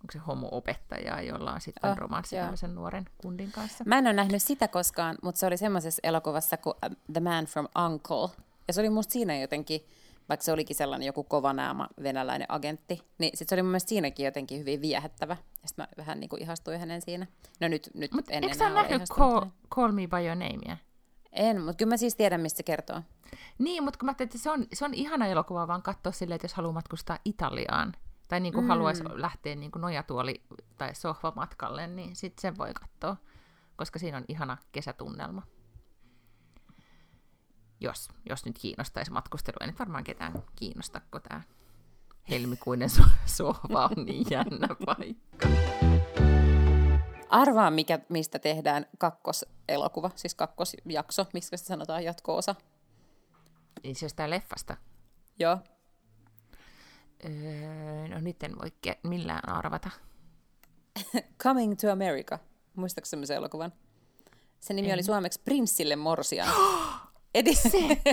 onko se homo-opettajaa, jolla on sitten oh, romanssi joo. tämmöisen nuoren kundin kanssa. Mä en ole nähnyt sitä koskaan, mutta se oli semmoisessa elokuvassa kuin uh, The Man from Uncle. Ja se oli musta siinä jotenkin, vaikka se olikin sellainen joku kovanäämä venäläinen agentti, niin sit se oli mun mielestä siinäkin jotenkin hyvin viehättävä. Ja sitten mä vähän niin kuin ihastuin hänen siinä. No nyt, nyt Mut en eikö sä nähnyt call, call Me By Your Namea? En, mutta kyllä mä siis tiedän, mistä se kertoo. Niin, mutta kun mä että se on, se on ihana elokuva vaan katsoa silleen, että jos haluaa matkustaa Italiaan, tai niin kuin mm. haluaisi lähteä niin kuin nojatuoli- tai sohvamatkalle, niin sitten sen voi katsoa, koska siinä on ihana kesätunnelma. Jos, jos nyt kiinnostaisi matkustelu, ei nyt varmaan ketään kiinnosta, kun tämä helmikuinen so- sohva on niin jännä paikka. Arvaa, mikä, mistä tehdään kakkoselokuva, siis kakkosjakso, miksi sitä sanotaan jatko-osa. Niin se jostain leffasta? Joo. Öö, no nyt en voi millään arvata. Coming to America. Muistatko semmoisen elokuvan? Se nimi en. oli suomeksi Prinssille morsian. Eddie,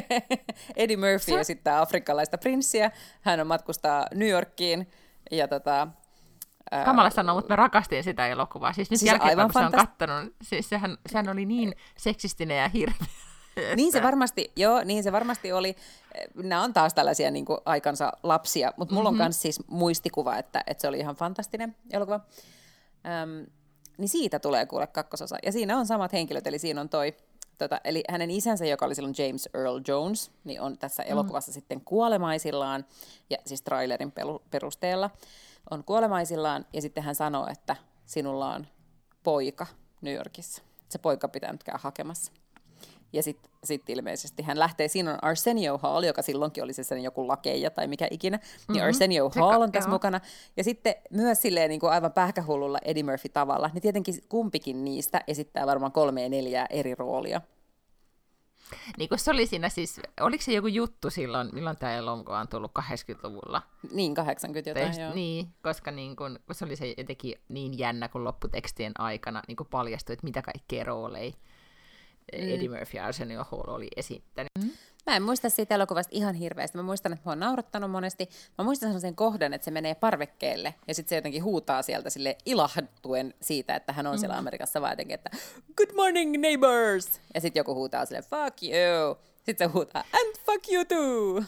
Eddie Murphy se... esittää afrikkalaista prinssiä. Hän on matkustaa New Yorkiin ja tota, Kamala sanoo, mutta mä rakastin sitä elokuvaa. Siis nyt siis jälkeen, kun se on kattonut, siis sehän, sehän oli niin seksistinen ja hirveä. Niin se varmasti, joo, niin se varmasti oli. Nämä on taas tällaisia niin kuin, aikansa lapsia, mutta mulla mm-hmm. on myös siis muistikuva, että, että se oli ihan fantastinen elokuva. Öm, niin siitä tulee kuule kakkososa. Ja siinä on samat henkilöt, eli siinä on toi, tota, eli hänen isänsä, joka oli silloin James Earl Jones, niin on tässä mm. elokuvassa sitten kuolemaisillaan, ja siis trailerin perusteella on kuolemaisillaan, ja sitten hän sanoo, että sinulla on poika New Yorkissa. Se poika pitää nyt käydä hakemassa. Ja sitten sit ilmeisesti hän lähtee, siinä on Arsenio Hall, joka silloinkin oli se sen joku lakeija tai mikä ikinä, niin mm-hmm. Arsenio Hall on tässä joo. mukana. Ja sitten myös silleen niin kuin aivan pähkähullulla Eddie Murphy tavalla, niin tietenkin kumpikin niistä esittää varmaan kolme ja neljää eri roolia. Niin kun se oli siinä siis, oliko se joku juttu silloin, milloin tämä elokuva on tullut 80-luvulla? Niin, 80 jotain, Teist, joo. Niin, koska niin kun, se oli se jotenkin niin jännä, kun lopputekstien aikana niin kun paljastui, että mitä kaikkea rooleja. Eddie Murphy ja Arsenio Hall oli esittänyt. Mm. Mä en muista siitä elokuvasta ihan hirveästi. Mä muistan, että mä oon naurattanut monesti. Mä muistan sen kohdan, että se menee parvekkeelle ja sitten se jotenkin huutaa sieltä sille ilahtuen siitä, että hän on mm. siellä Amerikassa vaan jotenkin, että good morning neighbors! Ja sitten joku huutaa sille fuck you! Sitten se huutaa and fuck you too!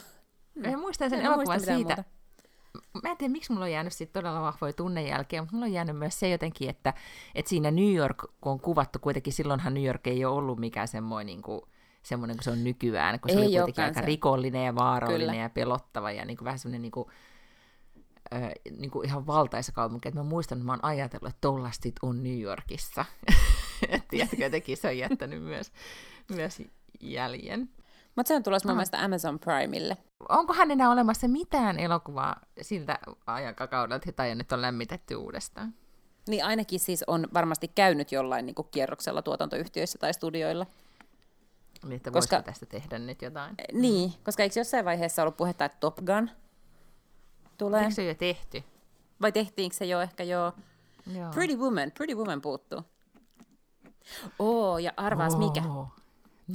Mä muistan sen elokuvan siitä. Muuta mä en tiedä, miksi mulla on jäänyt siitä todella vahvoja tunnejälkeä, mutta mulla on jäänyt myös se jotenkin, että, että siinä New York, kun on kuvattu, kuitenkin silloinhan New York ei ole ollut mikään semmoinen niin kuin, semmoinen kuin se on nykyään, kun se ei oli kuitenkin aika se. rikollinen ja vaarallinen Kyllä. ja pelottava ja niin kuin vähän semmoinen niin kuin, äh, niin kuin ihan valtaisa kaupunki. Että mä muistan, että mä oon ajatellut, että tollastit on New Yorkissa. Tiedätkö, jotenkin se on jättänyt myös, myös jäljen. Mutta se on tulossa mun mielestä Amazon Primeille. Onkohan enää olemassa mitään elokuvaa siltä ajakakaudelta, jota nyt on lämmitetty uudestaan? Niin ainakin siis on varmasti käynyt jollain niin kierroksella tuotantoyhtiöissä tai studioilla. Niin, että koska, tästä tehdä nyt jotain? Niin, koska eikö jossain vaiheessa ollut puhetta, että Top Gun tulee? Eikö se jo tehty? Vai tehtiinkö se jo ehkä jo? Joo. Pretty Woman, Pretty Woman puuttuu. Oo, ja arvaas oh. mikä?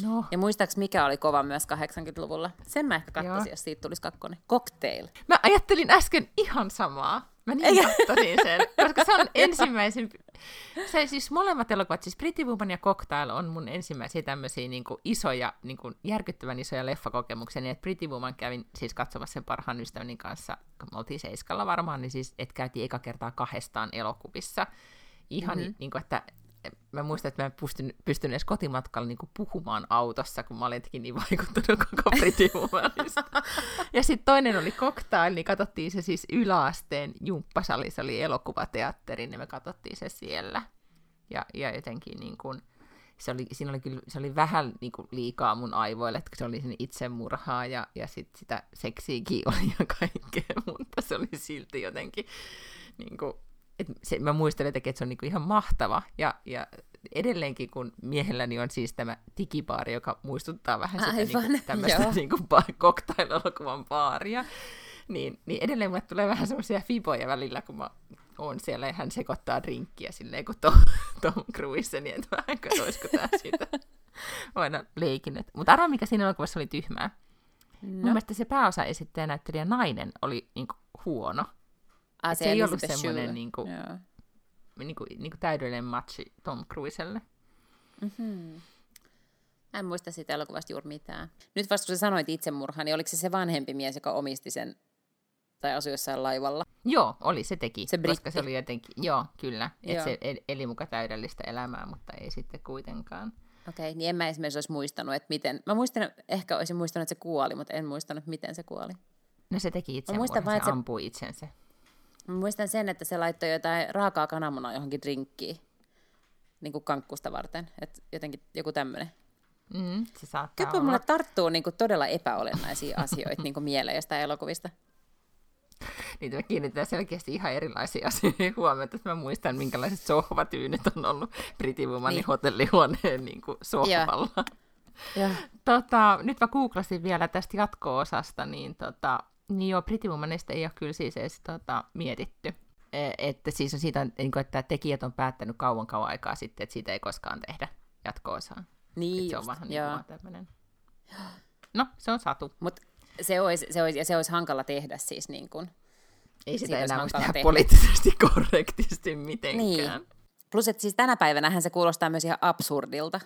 No. Ja muistaaks mikä oli kova myös 80-luvulla? Sen mä ehkä katsoisin, jos siitä tulisi kakkonen. Cocktail. Mä ajattelin äsken ihan samaa. Mä niin katsoin sen, koska se on ensimmäisen... Se siis molemmat elokuvat, siis Pretty Woman ja Cocktail on mun ensimmäisiä tämmöisiä niin kuin isoja, niin kuin järkyttävän isoja leffakokemuksia, niin että Pretty Woman kävin siis katsomassa sen parhaan ystäväni kanssa, kun me oltiin Seiskalla varmaan, niin siis, että käytiin eka kertaa kahdestaan elokuvissa. Ihan mm-hmm. niin kuin, että mä muistan, että mä en pystyn, pystyn edes kotimatkalla niin puhumaan autossa, kun mä olin jotenkin niin vaikuttunut koko Pretty Ja sitten toinen oli Cocktail, niin katsottiin se siis yläasteen jumppasali, se oli elokuvateatteri, niin me katsottiin se siellä. Ja, ja jotenkin niin kuin, se oli, siinä oli kyllä, se oli vähän niin kuin liikaa mun aivoille, että se oli sinne itsemurhaa ja, ja sit sitä seksiäkin oli ja kaikkea, mutta se oli silti jotenkin niin kuin, et se, mä muistelen jotenkin, että se on niinku ihan mahtava. Ja, ja edelleenkin, kun miehelläni on siis tämä digibaari, joka muistuttaa vähän sitä niinku, tämmöistä niinku, cocktail-elokuvan baaria, niin, niin edelleen mulle tulee vähän semmoisia fiboja välillä, kun mä oon siellä ja hän sekoittaa drinkkiä silleen kuin Tom, Tom Cruise, niin että vähän olisiko tämä siitä. aina leikin. Mutta arvaa, mikä siinä elokuvassa oli tyhmää. No. Mun mielestä se pääosa esittäjä näyttelijä nainen oli niinku huono. Et se ei ollut semmoinen niin kuin, niin kuin, niin kuin täydellinen matchi Tom Cruiselle. Mm-hmm. En muista siitä elokuvasta juuri mitään. Nyt vasta kun sä sanoit itsemurha, niin oliko se se vanhempi mies, joka omisti sen tai asui jossain laivalla? Joo, oli, se teki. Se britti. Koska se oli jotenkin, joo, kyllä. Että se eli muka täydellistä elämää, mutta ei sitten kuitenkaan. Okei, okay, niin en mä esimerkiksi olisi muistanut, että miten... Mä muistan, ehkä olisin muistanut, että se kuoli, mutta en muistanut, miten se kuoli. No se teki itse muistan vain, se ampui itsensä. Mä muistan sen, että se laittoi jotain raakaa kananmunaa johonkin drinkkiin, niin kuin kankkusta varten. Että jotenkin joku tämmöinen. Mm, se saattaa Kyllä mulle tarttuu niin kuin todella epäolennaisia asioita niin kuin mieleen jostain elokuvista. Niitä me kiinnitetään selkeästi ihan erilaisia asioita huomiota. Mä muistan, minkälaiset sohvatyynyt on ollut Womanin niin. hotellihuoneen niin kuin sohvalla. Ja. Tota, nyt mä googlasin vielä tästä jatko-osasta, niin, tota, niin joo, Womanista ei ole kyllä siis edes tota, mietitty. E, että siis on siitä, niin kuin, että tekijät on päättänyt kauan kauan aikaa sitten, että siitä ei koskaan tehdä jatko-osaa. Niin se just, on vähän niin tämmöinen. No, se on satu. Mut se olisi, se olisi, ja se olisi hankala tehdä siis niin kuin, ei sitä enää voisi tehdä poliittisesti korrektisti mitenkään. Niin. Plus, että siis tänä päivänä se kuulostaa myös ihan absurdilta.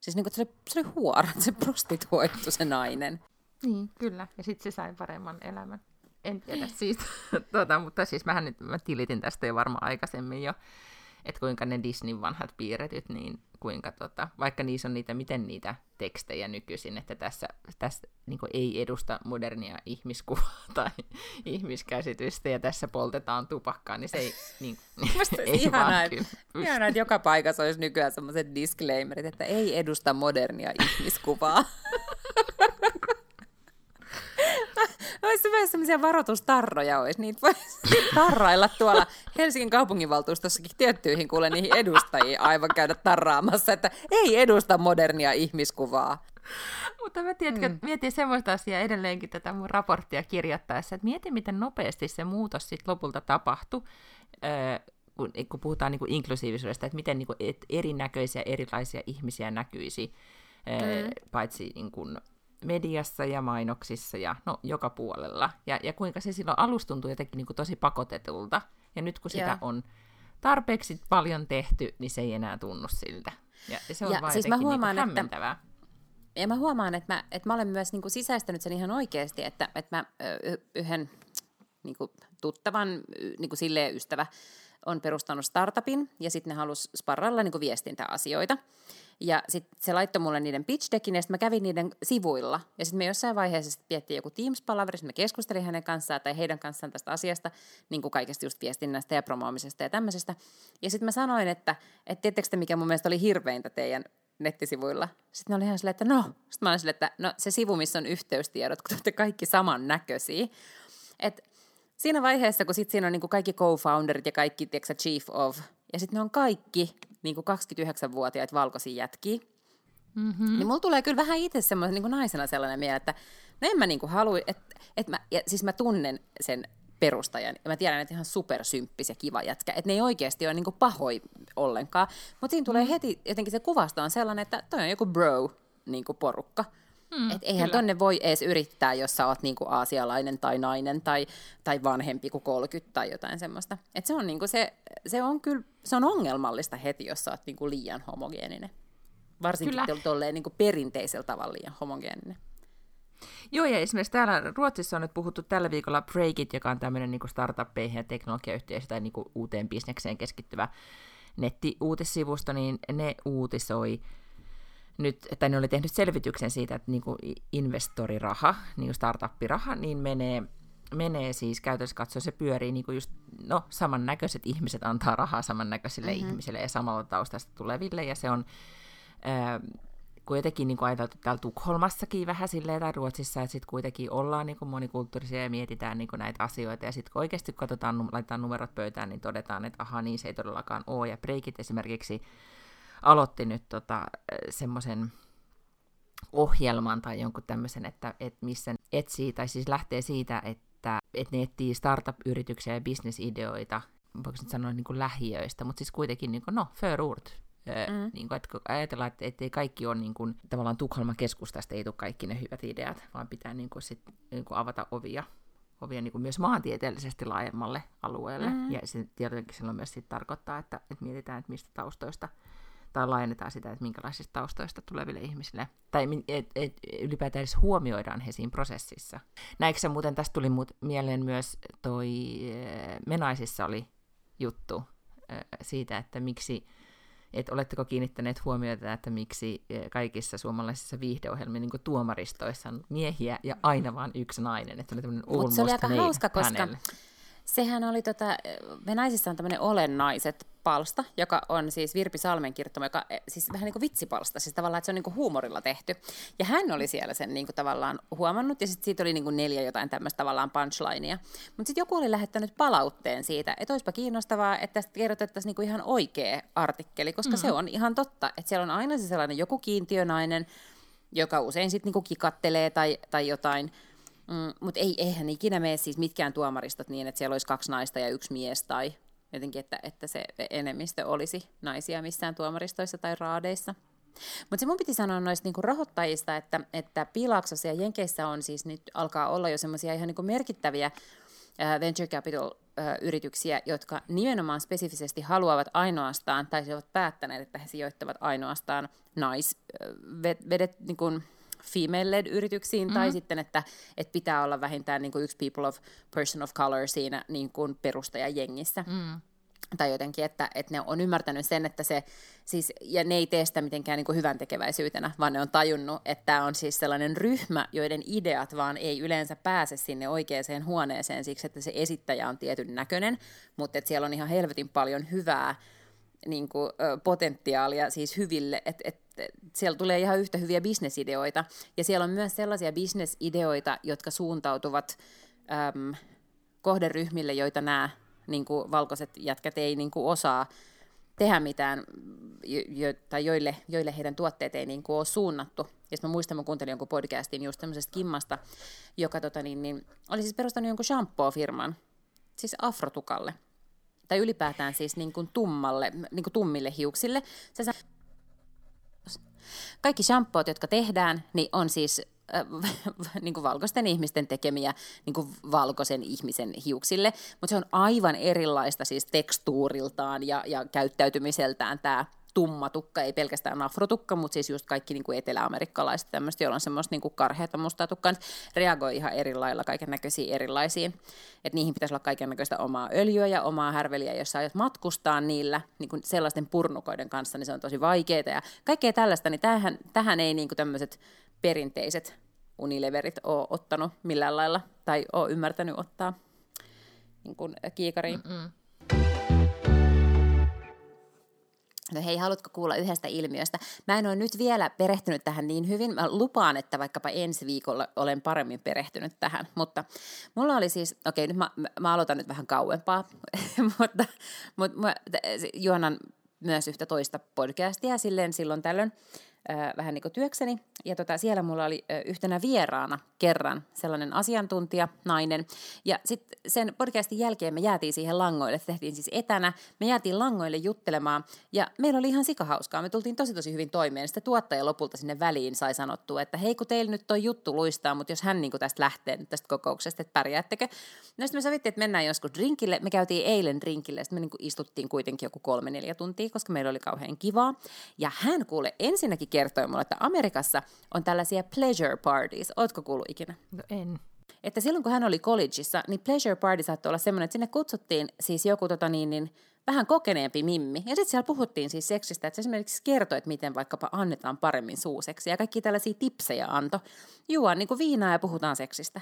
Siis niin kuin, se, oli, se oli huora, se prostituoitu se nainen. Niin, kyllä. Ja sitten se sai paremman elämän. En tiedä siitä, tuota, mutta siis mähän nyt, mä tilitin tästä jo varmaan aikaisemmin jo, että kuinka ne Disneyn vanhat piirretyt, niin kuinka tota, vaikka niissä on niitä, miten niitä tekstejä nykyisin, että tässä, tässä niin ei edusta modernia ihmiskuvaa tai ihmiskäsitystä ja tässä poltetaan tupakkaa, niin se ei, niin, ei ihanaa, vaan kyllä. Ihanaa, että joka paikassa olisi nykyään sellaiset disclaimerit, että ei edusta modernia ihmiskuvaa. Olisi myös sellaisia varoitustarroja, olisi niitä voisi tarrailla tuolla Helsingin kaupunginvaltuustossakin tiettyihin kuule niihin edustajiin aivan käydä tarraamassa, että ei edusta modernia ihmiskuvaa. Mutta mä tiedän, mm. mietin semmoista asiaa edelleenkin tätä mun raporttia kirjoittaessa, että mietin, miten nopeasti se muutos sitten lopulta tapahtui, kun, kun puhutaan niin kuin inklusiivisuudesta, että miten niin kuin, et erinäköisiä erilaisia ihmisiä näkyisi, mm. paitsi niin kuin, mediassa ja mainoksissa ja no, joka puolella. Ja, ja kuinka se silloin alusta tuntui jotenkin niin kuin tosi pakotetulta. Ja nyt kun sitä yeah. on tarpeeksi paljon tehty, niin se ei enää tunnu siltä. Ja, ja se on ja vaan siis mä niinku huomaan, niin hämmentävää. Että, ja mä huomaan, että mä, että mä olen myös niin kuin sisäistänyt sen ihan oikeasti, että, että mä yhden niin kuin tuttavan niin kuin silleen ystävä on perustanut startupin ja sitten ne halusi sparralla niin kuin viestintäasioita. Ja sitten se laittoi mulle niiden pitch deckin, ja sitten mä kävin niiden sivuilla. Ja sitten me jossain vaiheessa sit piettiin joku Teams-palaveri, me keskustelin hänen kanssaan tai heidän kanssaan tästä asiasta, niin kuin kaikesta just viestinnästä ja promoomisesta ja tämmöisestä. Ja sitten mä sanoin, että, että tiedättekö mikä mun mielestä oli hirveintä teidän nettisivuilla. Sitten ne oli ihan silleen, että no. Sitten mä olin silleen, että no se sivu, missä on yhteystiedot, kun te olette kaikki samannäköisiä. Että siinä vaiheessa, kun sit siinä on niin kuin kaikki co-founderit ja kaikki, tiedätkö, chief of, ja sitten ne on kaikki niin kuin 29-vuotiaita valkoisia jätkiä, mm-hmm. niin mulla tulee kyllä vähän itse semmoisen niin kuin naisena sellainen mieleen, että no en mä niin kuin halua, että, että mä, ja siis mä tunnen sen perustajan, ja mä tiedän, että ihan supersymppis ja kiva jätkä, että ne ei oikeasti ole niin kuin pahoi ollenkaan, mutta siinä tulee mm. heti, jotenkin se kuvasto on sellainen, että toi on joku bro niin kuin porukka, Mm, Et eihän kyllä. tonne voi edes yrittää, jos sä oot niinku aasialainen tai nainen tai, tai vanhempi kuin 30 tai jotain semmoista. Et se on niinku se, se on kyllä, se on ongelmallista heti, jos sä oot niinku liian homogeeninen. Varsinkin kyllä. tolleen niinku perinteisellä tavalla liian homogeeninen. Joo, ja esimerkiksi täällä Ruotsissa on nyt puhuttu tällä viikolla Breakit, joka on tämmöinen niin startuppeihin ja teknologiayhteisö tai niin uuteen bisnekseen keskittyvä netti-uutissivusto, niin ne uutisoi nyt, että ne oli tehnyt selvityksen siitä, että niin kuin investoriraha, niin kuin startuppiraha, niin menee, menee siis käytännössä katsoen se pyörii niin kuin just, no samannäköiset ihmiset antaa rahaa samannäköisille mm-hmm. ihmisille ja samalla taustasta tuleville, ja se on ää, kuitenkin niin kuin ajateltu täällä Tukholmassakin vähän silleen tai Ruotsissa, että sitten kuitenkin ollaan niin kuin monikulttuurisia ja mietitään niin kuin näitä asioita, ja sitten kun oikeasti katsotaan, laitetaan numerot pöytään, niin todetaan, että aha, niin se ei todellakaan ole, ja breikit esimerkiksi aloitti nyt tota, semmoisen ohjelman tai jonkun tämmöisen, että, että missä etsii, tai siis lähtee siitä, että, että ne etsii startup-yrityksiä ja bisnesideoita, voiko nyt sanoa niin kuin lähiöistä, mutta siis kuitenkin niin kuin, no, förort, Mm. Niin kuin, että ajatellaan, että ei kaikki ole niin kuin, tavallaan Tukholman keskustasta, ei tule kaikki ne hyvät ideat, vaan pitää niin kuin, sit, niin kuin avata ovia hovia niin kuin myös maantieteellisesti laajemmalle alueelle. Mm. Ja se tietenkin silloin myös sit tarkoittaa, että, että mietitään, että mistä taustoista tai laajennetaan sitä, että minkälaisista taustoista tuleville ihmisille, tai et, et, ylipäätään edes huomioidaan he siinä prosessissa. Näikö se muuten, tästä tuli mut mieleen myös toi Menaisissa oli juttu siitä, että miksi että oletteko kiinnittäneet huomiota, että miksi kaikissa suomalaisissa viihdeohjelmissa niin tuomaristoissa on miehiä ja aina vain yksi nainen. Että oli Mutta se oli aika hauska, koska hänelle. Sehän oli, tota, me naisissa on tämmöinen olennaiset palsta, joka on siis Virpi Salmen kirjoittama, joka eh, siis vähän niin kuin vitsipalsta, siis tavallaan, että se on niin kuin huumorilla tehty. Ja hän oli siellä sen niin kuin tavallaan huomannut, ja sitten siitä oli niin kuin neljä jotain tämmöistä tavallaan punchlinea. Mutta sitten joku oli lähettänyt palautteen siitä, että olisipa kiinnostavaa, että tästä kirjoitettaisiin niin kuin ihan oikea artikkeli, koska mm-hmm. se on ihan totta, että siellä on aina se sellainen joku kiintiönainen, joka usein sitten niin kikattelee tai, tai jotain, Mm, mutta ei, eihän ikinä mene siis mitkään tuomaristot niin, että siellä olisi kaksi naista ja yksi mies tai jotenkin, että, että se enemmistö olisi naisia missään tuomaristoissa tai raadeissa. Mutta se mun piti sanoa noista niinku rahoittajista, että, että Piilaksossa ja Jenkeissä on siis nyt alkaa olla jo semmoisia ihan niinku merkittäviä äh, venture capital-yrityksiä, jotka nimenomaan spesifisesti haluavat ainoastaan, tai ovat päättäneet, että he sijoittavat ainoastaan naisvedet, äh, niin female-led yrityksiin, mm-hmm. tai sitten, että, että pitää olla vähintään niin kuin yksi people of person of color siinä niin kuin perustajajengissä. Mm. Tai jotenkin, että, että ne on ymmärtänyt sen, että se, siis, ja ne ei tee sitä mitenkään niin kuin hyvän tekeväisyytenä, vaan ne on tajunnut, että tämä on siis sellainen ryhmä, joiden ideat vaan ei yleensä pääse sinne oikeaan huoneeseen siksi, että se esittäjä on tietyn näköinen, mutta että siellä on ihan helvetin paljon hyvää niin kuin, potentiaalia siis hyville, että et, siellä tulee ihan yhtä hyviä bisnesideoita, ja siellä on myös sellaisia bisnesideoita, jotka suuntautuvat äm, kohderyhmille, joita nämä niin kuin valkoiset jätkät ei niin kuin osaa tehdä mitään, jo, tai joille, joille heidän tuotteet ei niin kuin ole suunnattu. Ja mä muistan, mä kuuntelin jonkun podcastin just tämmöisestä kimmasta, joka tota, niin, niin, oli siis perustanut jonkun shampoo-firman, siis afrotukalle – tai ylipäätään siis niin kuin tummalle, niin kuin tummille hiuksille. Se kaikki shampoot, jotka tehdään, niin on siis äh, niin kuin valkoisten ihmisten tekemiä niin kuin valkoisen ihmisen hiuksille, mutta se on aivan erilaista siis tekstuuriltaan ja, ja käyttäytymiseltään tämä tumma tukka, ei pelkästään afrotukka, mutta siis just kaikki niin kuin eteläamerikkalaiset tämmöistä, joilla on semmoista niin karheata mustaa tukkaa, niin reagoi ihan eri lailla kaiken näköisiin erilaisiin. Että niihin pitäisi olla kaiken näköistä omaa öljyä ja omaa härveliä, jos sä aiot matkustaa niillä niin kuin sellaisten purnukoiden kanssa, niin se on tosi vaikeaa ja kaikkea tällaista, niin tähän, tähän ei niin kuin tämmöiset perinteiset Unileverit ole ottanut millään lailla tai ole ymmärtänyt ottaa niin kuin kiikariin. Mm-mm. No hei, haluatko kuulla yhdestä ilmiöstä? Mä en ole nyt vielä perehtynyt tähän niin hyvin. Mä lupaan, että vaikkapa ensi viikolla olen paremmin perehtynyt tähän. Mutta mulla oli siis, okei nyt mä, mä aloitan nyt vähän kauempaa, mutta, mutta mä juonan myös yhtä toista podcastia silleen silloin tällöin äh, vähän niin kuin työkseni. Ja tota, siellä mulla oli yhtenä vieraana kerran sellainen asiantuntija, nainen. Ja sitten sen podcastin jälkeen me jäätiin siihen langoille, tehtiin siis etänä. Me jäätiin langoille juttelemaan ja meillä oli ihan sikahauskaa. Me tultiin tosi tosi hyvin toimeen. Sitten tuottaja lopulta sinne väliin sai sanottua, että hei kun teillä nyt toi juttu luistaa, mutta jos hän niin kuin tästä lähtee nyt tästä kokouksesta, että pärjäättekö. No sitten me sovittiin, että mennään joskus drinkille. Me käytiin eilen drinkille, sitten me niin kuin istuttiin kuitenkin joku kolme neljä tuntia, koska meillä oli kauhean kivaa. Ja hän kuule ensinnäkin kertoi mulle, että Amerikassa on tällaisia pleasure parties. Ootko kuullut ikinä? No en. Että silloin kun hän oli collegeissa, niin pleasure party saattoi olla semmoinen, että sinne kutsuttiin siis joku tota niin, niin vähän kokeneempi mimmi. Ja sitten siellä puhuttiin siis seksistä, että se esimerkiksi kertoi, että miten vaikkapa annetaan paremmin suuseksi. Ja kaikki tällaisia tipsejä anto. Juo niin kuin viinaa ja puhutaan seksistä.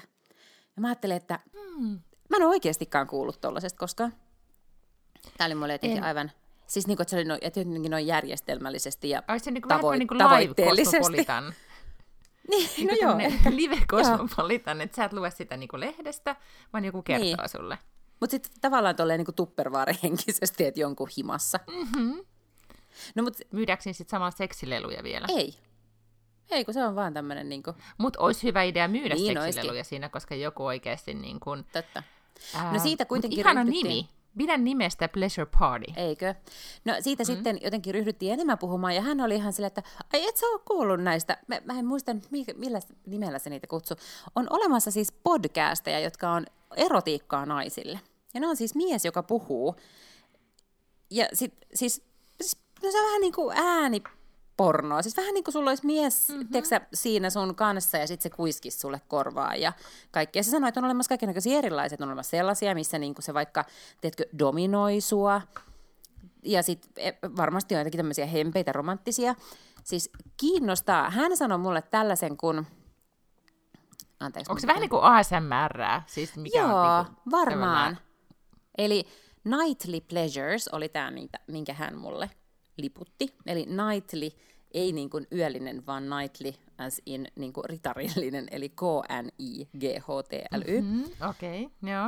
Ja mä ajattelin, että hmm, mä en ole oikeastikaan kuullut tollasesta koskaan. Tämä oli mulle jotenkin en. aivan Siis niin kuin, että se oli no, että jotenkin noin järjestelmällisesti ja Ai se niin kuin tavo- vähän niin kuin tavoitteellisesti. niin, niin, no joo. live kosmopolitan, että sä et lue sitä niin kuin lehdestä, vaan joku kertoo niin. sulle. Mutta sitten tavallaan tolleen niin tuppervaare-henkisesti, että jonkun himassa. Mm-hmm. No, mut... Myydäänkö sitten samalla seksileluja vielä? Ei. Ei, kun se on vaan tämmöinen niin kuin... Mutta olisi hyvä idea myydä niin seksileluja olisikin. siinä, koska joku oikeasti niin kuin... Totta. Ää, no siitä kuitenkin ihana nimi. Pidän nimestä Pleasure Party. Eikö? No siitä mm. sitten jotenkin ryhdyttiin enemmän puhumaan, ja hän oli ihan silleen, että ai et sä ole kuullut näistä. Mä, mä en muista, millä nimellä se niitä kutsuu. On olemassa siis podcasteja, jotka on erotiikkaa naisille. Ja ne on siis mies, joka puhuu. Ja sit, siis, siis no se on vähän niin kuin ääni pornoa. Siis vähän niin kuin sulla olisi mies mm-hmm. tiedätkö, siinä sun kanssa ja sitten se kuiskisi sulle korvaa ja kaikkea. Se sanoi, että on olemassa kaikenlaisia erilaiset. On olemassa sellaisia, missä niin kuin se vaikka, tiedätkö, dominoi sua. Ja sitten varmasti on jotakin tämmöisiä hempeitä romanttisia. Siis kiinnostaa. Hän sanoi mulle tällaisen kun... Anteeksi. Onko se vähän niin kuin ASMR? Siis mikä Joo, on niin kuin varmaan. Tämmöinen... Eli Nightly Pleasures oli tämä, minkä hän mulle liputti. Eli nightly, ei niin kuin yöllinen, vaan nightly as in niin kuin ritarillinen, eli K-N-I-G-H-T-L-Y. Mm-hmm, Okei, okay, joo.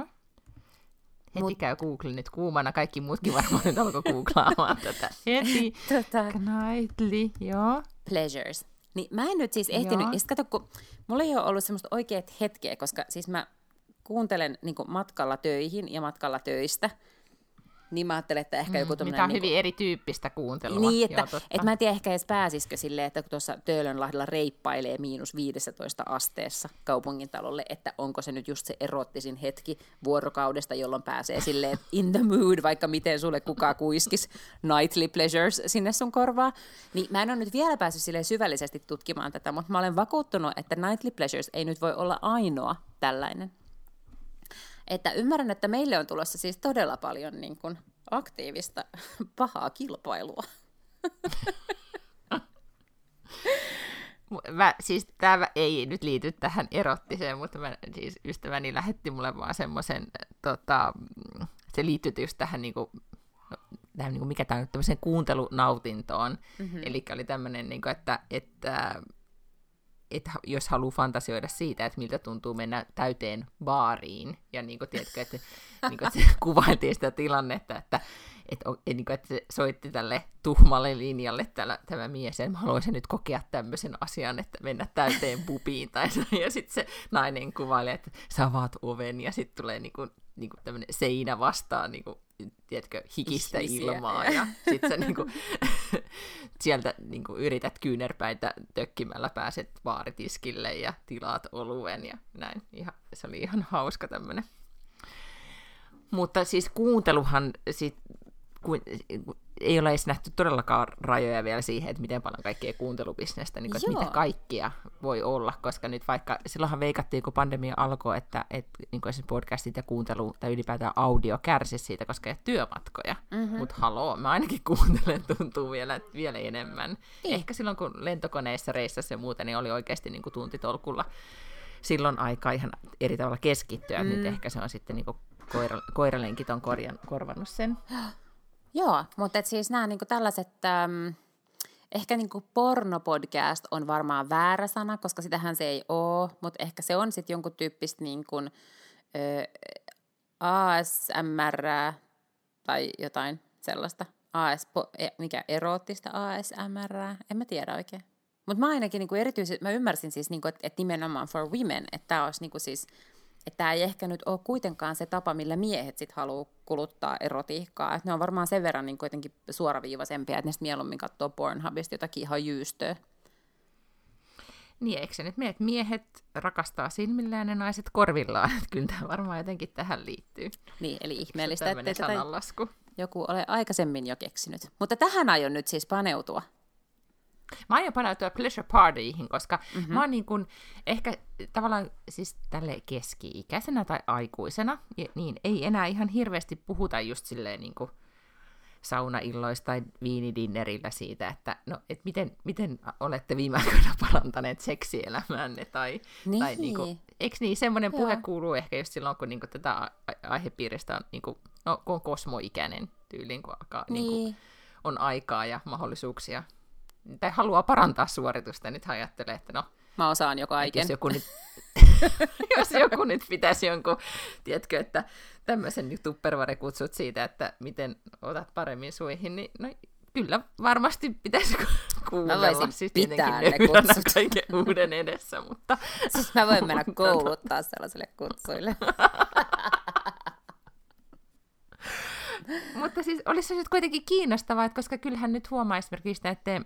Heti Mut... käy Google nyt kuumana, kaikki muutkin varmaan nyt alkoi googlaamaan tätä. Heti, tota... nightly, joo. Pleasures. Niin mä en nyt siis ehtinyt, ja kato, kun mulla ei ole ollut semmoista oikeat hetkeä, koska siis mä kuuntelen niin matkalla töihin ja matkalla töistä – niin mä ajattelen, että ehkä mm, joku tämmöinen... Mitä on niin hyvin erityyppistä kuuntelua. Niin, että Joo, että mä en tiedä ehkä edes pääsisikö silleen, että kun tuossa Töölönlahdella reippailee miinus 15 asteessa kaupungintalolle, että onko se nyt just se erottisin hetki vuorokaudesta, jolloin pääsee silleen in the mood, vaikka miten sulle kukaan kuiskis nightly pleasures sinne sun korvaa. Niin mä en ole nyt vielä päässyt silleen syvällisesti tutkimaan tätä, mutta mä olen vakuuttunut, että nightly pleasures ei nyt voi olla ainoa tällainen että ymmärrän, että meille on tulossa siis todella paljon niin kuin aktiivista pahaa kilpailua. Mä, siis tämä ei nyt liity tähän erottiseen, mutta mä, siis ystäväni lähetti mulle vaan semmoisen, tota, se liittyy just tähän niinku, no, tähän niinku, mikä tämä on, tämmöiseen kuuntelunautintoon. Mm-hmm. Eli oli tämmöinen, niinku, että, että että jos haluaa fantasioida siitä, että miltä tuntuu mennä täyteen baariin, ja niin kuin, tiedätkö, että, niin kuin, että kuvailtiin sitä tilannetta, että, että, että, niin kuin, että se soitti tälle tuhmalle linjalle tällä, tämä mies, että mä haluaisin nyt kokea tämmöisen asian, että mennä täyteen pubiin, tai, ja sitten se nainen kuvailee, että sä avaat oven, ja sitten tulee niin kuin, niin kuin tämmöinen seinä vastaan niin kuin tiedätkö, hikistä Ihmisiä. ilmaa ja sit sä niinku, sieltä niinku yrität kyynärpäitä tökkimällä pääset baaritiskille ja tilaat oluen ja näin. Ihan, se oli ihan hauska tämmönen. Mutta siis kuunteluhan sit, kun, ei ole edes nähty todellakaan rajoja vielä siihen, että miten paljon kaikkea kuuntelubisnestä, niin kuin, että mitä kaikkia voi olla, koska nyt vaikka, silloinhan veikattiin, kun pandemia alkoi, että, että niin kuin podcastit ja kuuntelu tai ylipäätään audio kärsi siitä, koska ei ole työmatkoja. Mm-hmm. Mutta haloo, mä ainakin kuuntelen, tuntuu vielä, vielä enemmän. Niin. Ehkä silloin, kun lentokoneissa reissassa ja muuta, niin oli oikeasti niin kuin tuntitolkulla silloin aika ihan eri tavalla keskittyä. Mm. Nyt ehkä se on sitten niin kuin koira, koiralenkit on korjan, korvannut sen. Joo, mutta et siis nämä niinku tällaiset, äm, ehkä niinku pornopodcast on varmaan väärä sana, koska sitähän se ei ole, mutta ehkä se on sitten jonkun tyyppistä niinku, ö, ASMR tai jotain sellaista. AS, e, mikä eroottista ASMR, en mä tiedä oikein. Mutta mä ainakin niinku erityisesti, mä ymmärsin siis, niinku, että et nimenomaan for women, että tämä olisi niinku siis että tämä ei ehkä nyt ole kuitenkaan se tapa, millä miehet sit haluaa kuluttaa erotiikkaa. Et ne on varmaan sen verran niin kuitenkin suoraviivaisempia, että ne mieluummin katsoo Pornhubista jotakin ihan jyystöä. Niin, eikö se nyt mene, että miehet rakastaa silmillään ja naiset korvillaan? Että kyllä tämä varmaan jotenkin tähän liittyy. Niin, eli ihmeellistä, että joku ole aikaisemmin jo keksinyt. Mutta tähän aion nyt siis paneutua. Mä aion paneutua pleasure partyihin, koska mm-hmm. mä oon niin kun, ehkä tavallaan siis tälle keski-ikäisenä tai aikuisena, niin ei enää ihan hirveästi puhuta just silleen niin kuin saunailloista tai viinidinnerillä siitä, että no, et miten, miten olette viime aikoina parantaneet seksielämäänne, tai, niin. tai niin kuin, eikö niin, semmoinen puhe Joo. kuuluu ehkä just silloin, kun niin kuin, tätä aihepiiristä on, niin kuin, no, kun on kosmoikäinen tyyliin, kun alkaa, niin. Niin kuin, on aikaa ja mahdollisuuksia tai haluaa parantaa suoritusta, nyt ajattelee, että no... Mä osaan jo kaiken. Jos joku nyt, jos joku nyt pitäisi jonkun, tiedätkö, että tämmöisen tupperware kutsut siitä, että miten otat paremmin suihin, niin no, kyllä varmasti pitäisi kuunnella. Siis pitää ne kutsut. kaiken uuden edessä, mutta... Siis mä voin mennä kouluttaa sellaiselle kutsuille. mutta siis olisi se kuitenkin kiinnostavaa, että koska kyllähän nyt huomaa esimerkiksi, että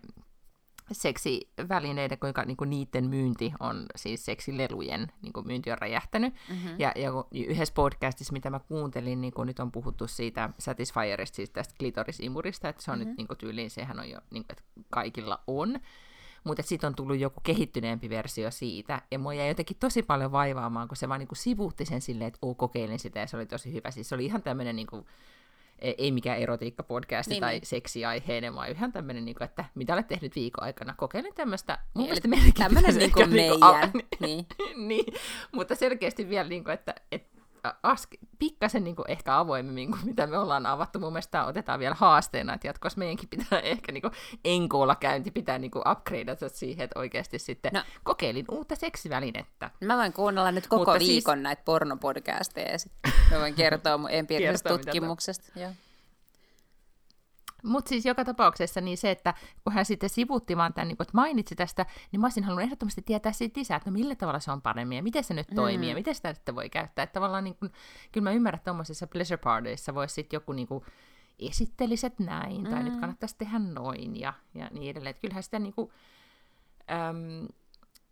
seksivälineiden, kuinka niin kuin niiden myynti on, siis seksilelujen niin kuin myynti on räjähtänyt. Mm-hmm. Ja, ja yhdessä podcastissa, mitä mä kuuntelin, niin kuin nyt on puhuttu siitä Satisfierista, siis tästä klitorisimurista, että se on mm-hmm. nyt niin kuin tyyliin, sehän on jo, niin kuin, että kaikilla on. Mutta sitten on tullut joku kehittyneempi versio siitä, ja mua jäi jotenkin tosi paljon vaivaamaan, kun se vaan niin kuin sivuutti sen silleen, että oo, kokeilin sitä, ja se oli tosi hyvä. Siis se oli ihan tämmöinen niin kuin, ei mikään erotiikka-podcasti niin, tai niin. seksiaiheinen, vaan ihan tämmöinen, niin kuin, että mitä olet tehnyt viikon aikana. Kokeilin tämmöistä, mun niin, mielestä Tämmöinen niin kuin meidän. Niin, niin. niin, mutta selkeästi vielä, niin kuin, että, että aske, pikkasen niin kuin ehkä avoimemmin kuin mitä me ollaan avattu. Mun mielestä otetaan vielä haasteena, että jatkossa meidänkin pitää ehkä niin kuin enkoolla käynti pitää niin kuin upgradeata siihen, että oikeasti sitten no. kokeilin uutta seksivälinettä. Mä voin kuunnella nyt koko Mutta siis- viikon siis... näitä pornopodcasteja ja sitten mä voin kertoa mun empiirisestä tutkimuksesta. Joo. Mutta siis joka tapauksessa niin se, että kun hän sitten sivutti vaan tämän, niin kun, että mainitsi tästä, niin mä olisin halunnut ehdottomasti tietää siitä lisää, että no millä tavalla se on paremmin ja miten se nyt mm. toimii ja miten sitä sitten voi käyttää. Että tavallaan niin kun, kyllä mä ymmärrän, että tuommoisissa pleasure partyissa voisi sitten joku niin kuin, esitteliset näin, tai mm. nyt kannattaisi tehdä noin ja, ja niin edelleen. Että kyllähän sitä niin kuin, äm,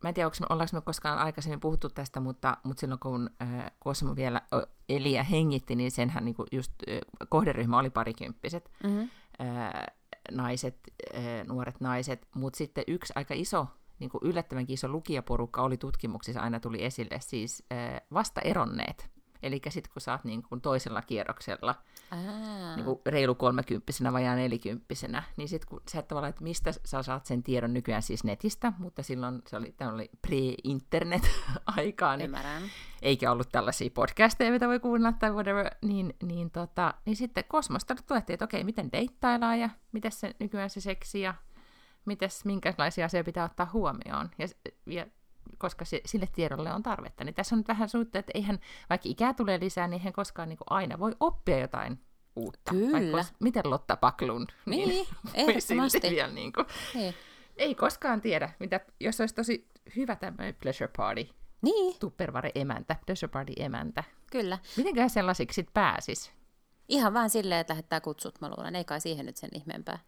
mä en tiedä, onko, ollaanko me koskaan aikaisemmin puhuttu tästä, mutta, mutta silloin kun äh, Cosmo vielä eli ja hengitti, niin senhän niin just äh, kohderyhmä oli parikymppiset. Mm-hmm naiset, nuoret naiset, mutta sitten yksi aika iso, niin yllättävänkin iso lukijaporukka oli tutkimuksissa, aina tuli esille siis vasta eronneet. Eli sitten kun sä oot niin kuin toisella kierroksella, niin kuin reilu kolmekymppisenä vai nelikymppisenä, niin sitten kun sä et tavallaan, että mistä sä saat sen tiedon nykyään siis netistä, mutta silloin se oli, tämä oli pre-internet-aikaa, niin, eikä ollut tällaisia podcasteja, mitä voi kuunnella tai whatever, niin, niin, tota, niin sitten Kosmosta tuettiin, että okei, miten deittaillaan ja miten se nykyään se seksi ja mites, minkälaisia asioita pitää ottaa huomioon. Ja, ja koska se, sille tiedolle on tarvetta. Niin tässä on nyt vähän suutta, että eihän, vaikka ikää tulee lisää, niin eihän koskaan niin aina voi oppia jotain uutta. Kyllä. Vaikka, miten Lotta Paklund? Niin, niin ehdottomasti. Vielä, niin kuin, niin. Ei koskaan tiedä, mitä, jos olisi tosi hyvä tämmöinen pleasure party. Niin. Tupperware emäntä, pleasure party emäntä. Kyllä. Mitenkään sellaisiksi pääsis? Ihan vaan silleen, että lähettää kutsut, mä luulen. Ei kai siihen nyt sen ihmeempää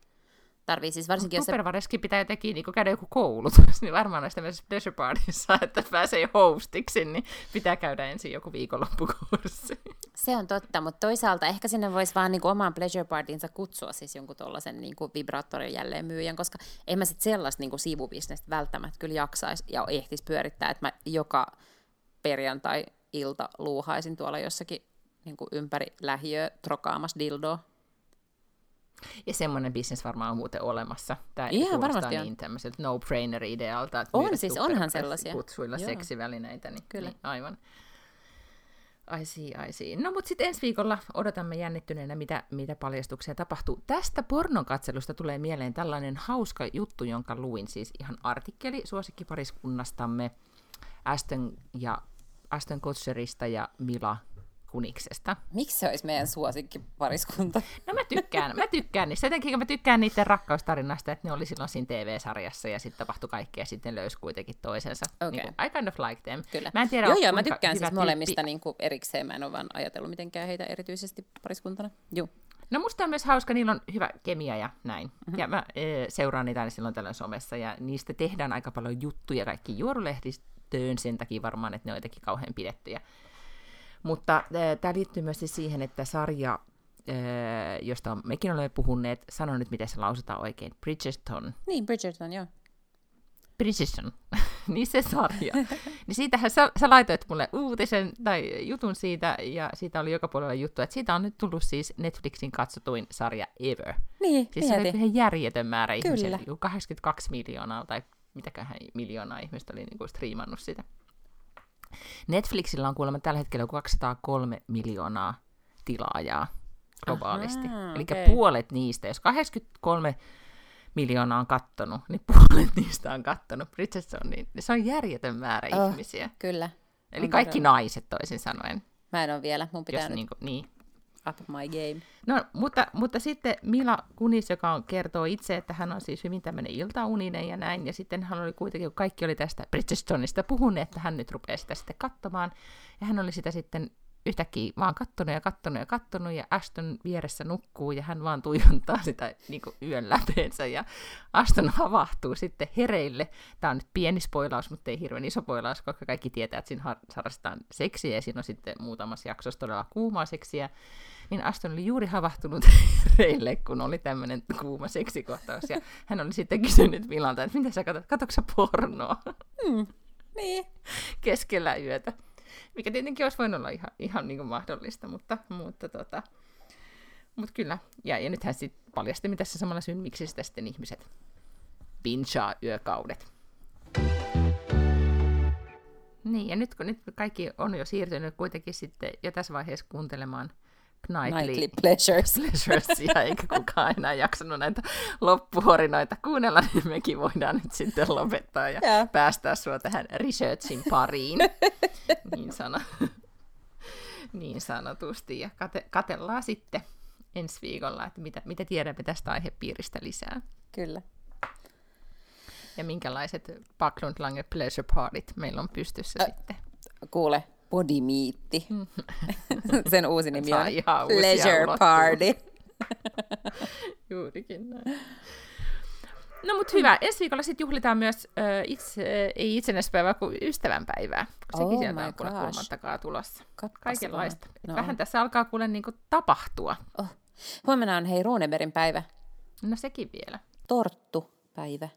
tarvii siis varsinkin, jos se... pitää jotenkin niin käydä joku koulutus, niin varmaan näistä myös pleasure partyissa, että pääsee hostiksi, niin pitää käydä ensin joku viikonloppukurssi. Se on totta, mutta toisaalta ehkä sinne voisi vaan niin omaan pleasure partynsa kutsua siis jonkun tuollaisen niin vibraattorin jälleen myyjän, koska en mä sitten sellaista niin sivubisnestä välttämättä kyllä jaksaisi ja ehtisi pyörittää, että mä joka perjantai-ilta luuhaisin tuolla jossakin niin ympäri lähiöä trokaamassa dildoa ja semmoinen bisnes varmaan on muuten olemassa. Tämä Ihan varmasti niin tämmöiseltä no-brainer-idealta, että on siis, onhan sellaisia. kutsuilla Joo. seksivälineitä. Niin, Kyllä. Niin, aivan. I see, I see. No mutta sitten ensi viikolla odotamme jännittyneenä, mitä, mitä paljastuksia tapahtuu. Tästä pornon katselusta tulee mieleen tällainen hauska juttu, jonka luin, siis ihan artikkeli suosikkipariskunnastamme Aston, ja Aston Kutcherista ja Mila Kuniksesta. Miksi se olisi meidän suosikkipariskunta? No mä tykkään, mä tykkään niistä. Jotenkin mä tykkään niiden rakkaustarinasta, että ne oli silloin siinä TV-sarjassa ja sitten tapahtui kaikkea ja sitten löysi kuitenkin toisensa. Okay. Niin kuin, I kind of like them. Kyllä. Mä en tiedä, joo, joo, mä tykkään siis molemmista niin kuin erikseen. Mä en ole vaan ajatellut mitenkään heitä erityisesti pariskuntana. Joo. No musta on myös hauska, niillä on hyvä kemia ja näin. Mm-hmm. Ja mä e, seuraan niitä aina silloin tällöin somessa ja niistä tehdään aika paljon juttuja kaikki juorulehdistöön sen takia varmaan, että ne on jotenkin kauhean pidettyjä. Mutta tämä liittyy myös siis siihen, että sarja, josta mekin olemme puhuneet, sano nyt, miten se lausutaan oikein, Bridgerton. Niin, Bridgerton, joo. Bridgerton, niin se sarja. niin siitähän sä, sä laitoit mulle uutisen tai jutun siitä, ja siitä oli joka puolella juttu, että siitä on nyt tullut siis Netflixin katsotuin sarja ever. Niin, Siis se oli ihan järjetön määrä ihmisiä, 82 miljoonaa tai mitäköhän miljoonaa ihmistä oli niin kuin striimannut sitä. Netflixillä on kuulemma tällä hetkellä 203 miljoonaa tilaajaa globaalisti. Eli okay. puolet niistä, jos 83 miljoonaa on kattonut, niin puolet niistä on kattonut niin se on järjetön määrä oh, ihmisiä. Kyllä. Eli on kaikki todella. naiset toisin sanoen. Mä en ole vielä, mun pitää jos nyt... Niin, kuin, niin up my game. No, mutta, mutta sitten Mila Kunis, joka on, kertoo itse, että hän on siis hyvin tämmöinen iltauninen ja näin, ja sitten hän oli kuitenkin, kun kaikki oli tästä Bridgestonista puhuneet, että hän nyt rupeaa sitä sitten katsomaan, ja hän oli sitä sitten yhtäkkiä vaan kattonut ja kattonut ja kattonut, ja Aston vieressä nukkuu, ja hän vaan tuijottaa sitä niin kuin yön läpeensä, ja Aston havahtuu sitten hereille. Tämä on nyt pieni spoilaus, mutta ei hirveän iso spoilaus, koska kaikki tietää, että siinä harrastetaan seksiä, ja siinä on sitten muutamassa jaksossa todella kuumaa seksiä, niin Aston oli juuri havahtunut hereille, kun oli tämmöinen kuuma seksikohtaus, ja hän oli sitten kysynyt Milalta, että mitä sä katsot, katsotko pornoa? Mm, niin. Keskellä yötä mikä tietenkin olisi voinut olla ihan, ihan niin kuin mahdollista, mutta, mutta, tota, mutta kyllä. Ja, ja nythän sitten paljasti tässä samalla syyn, miksi sitä sitten ihmiset pinchaa yökaudet. Niin, ja nyt kun nyt kaikki on jo siirtynyt kuitenkin sitten jo tässä vaiheessa kuuntelemaan Nightly, nightly pleasures. pleasuresia, eikä kukaan enää jaksanut näitä loppuhorinoita kuunnella, niin mekin voidaan nyt sitten lopettaa ja yeah. päästää sua tähän researchin pariin, niin, sano, niin sanotusti. Ja kate, katellaan sitten ensi viikolla, että mitä, mitä tiedämme tästä aihepiiristä lisää. Kyllä. Ja minkälaiset Backlund Lange Pleasure Partit meillä on pystyssä Ä, sitten. Kuule, Bodimiitti. Sen uusi nimi on Pleasure Party. Juurikin näin. No mutta hyvä, ensi viikolla sitten juhlitaan myös äh, itse, ei itsenäispäivää kuin ystävänpäivää, kun sekin oh sieltä on kuule kolmantakaa tulossa. Kaikenlaista. No. Vähän tässä alkaa kuule niinku tapahtua. Oh. Huomenna on hei Runeberin päivä. No sekin vielä. Torttu-päivä.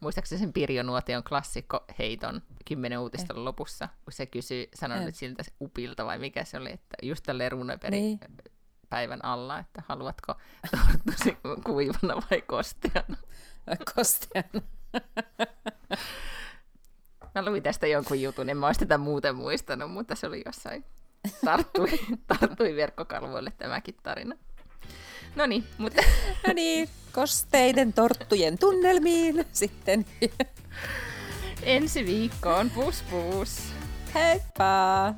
Muistaakseni sen Pirjo Nuotion klassikko heiton kymmenen uutista eh. lopussa, kun se kysyi, sanoi eh. nyt siltä upilta vai mikä se oli, että just tälle Runebergin niin. päivän alla, että haluatko torttusi kuivana vai kosteana? Kosteana. Mä luin tästä jonkun jutun, en mä olisi tätä muuten muistanut, mutta se oli jossain, tarttui, tarttui verkkokalvoille tämäkin tarina. No niin, mutta... No niin, kosteiden torttujen tunnelmiin sitten. Ensi viikkoon, pus pus. Heippa!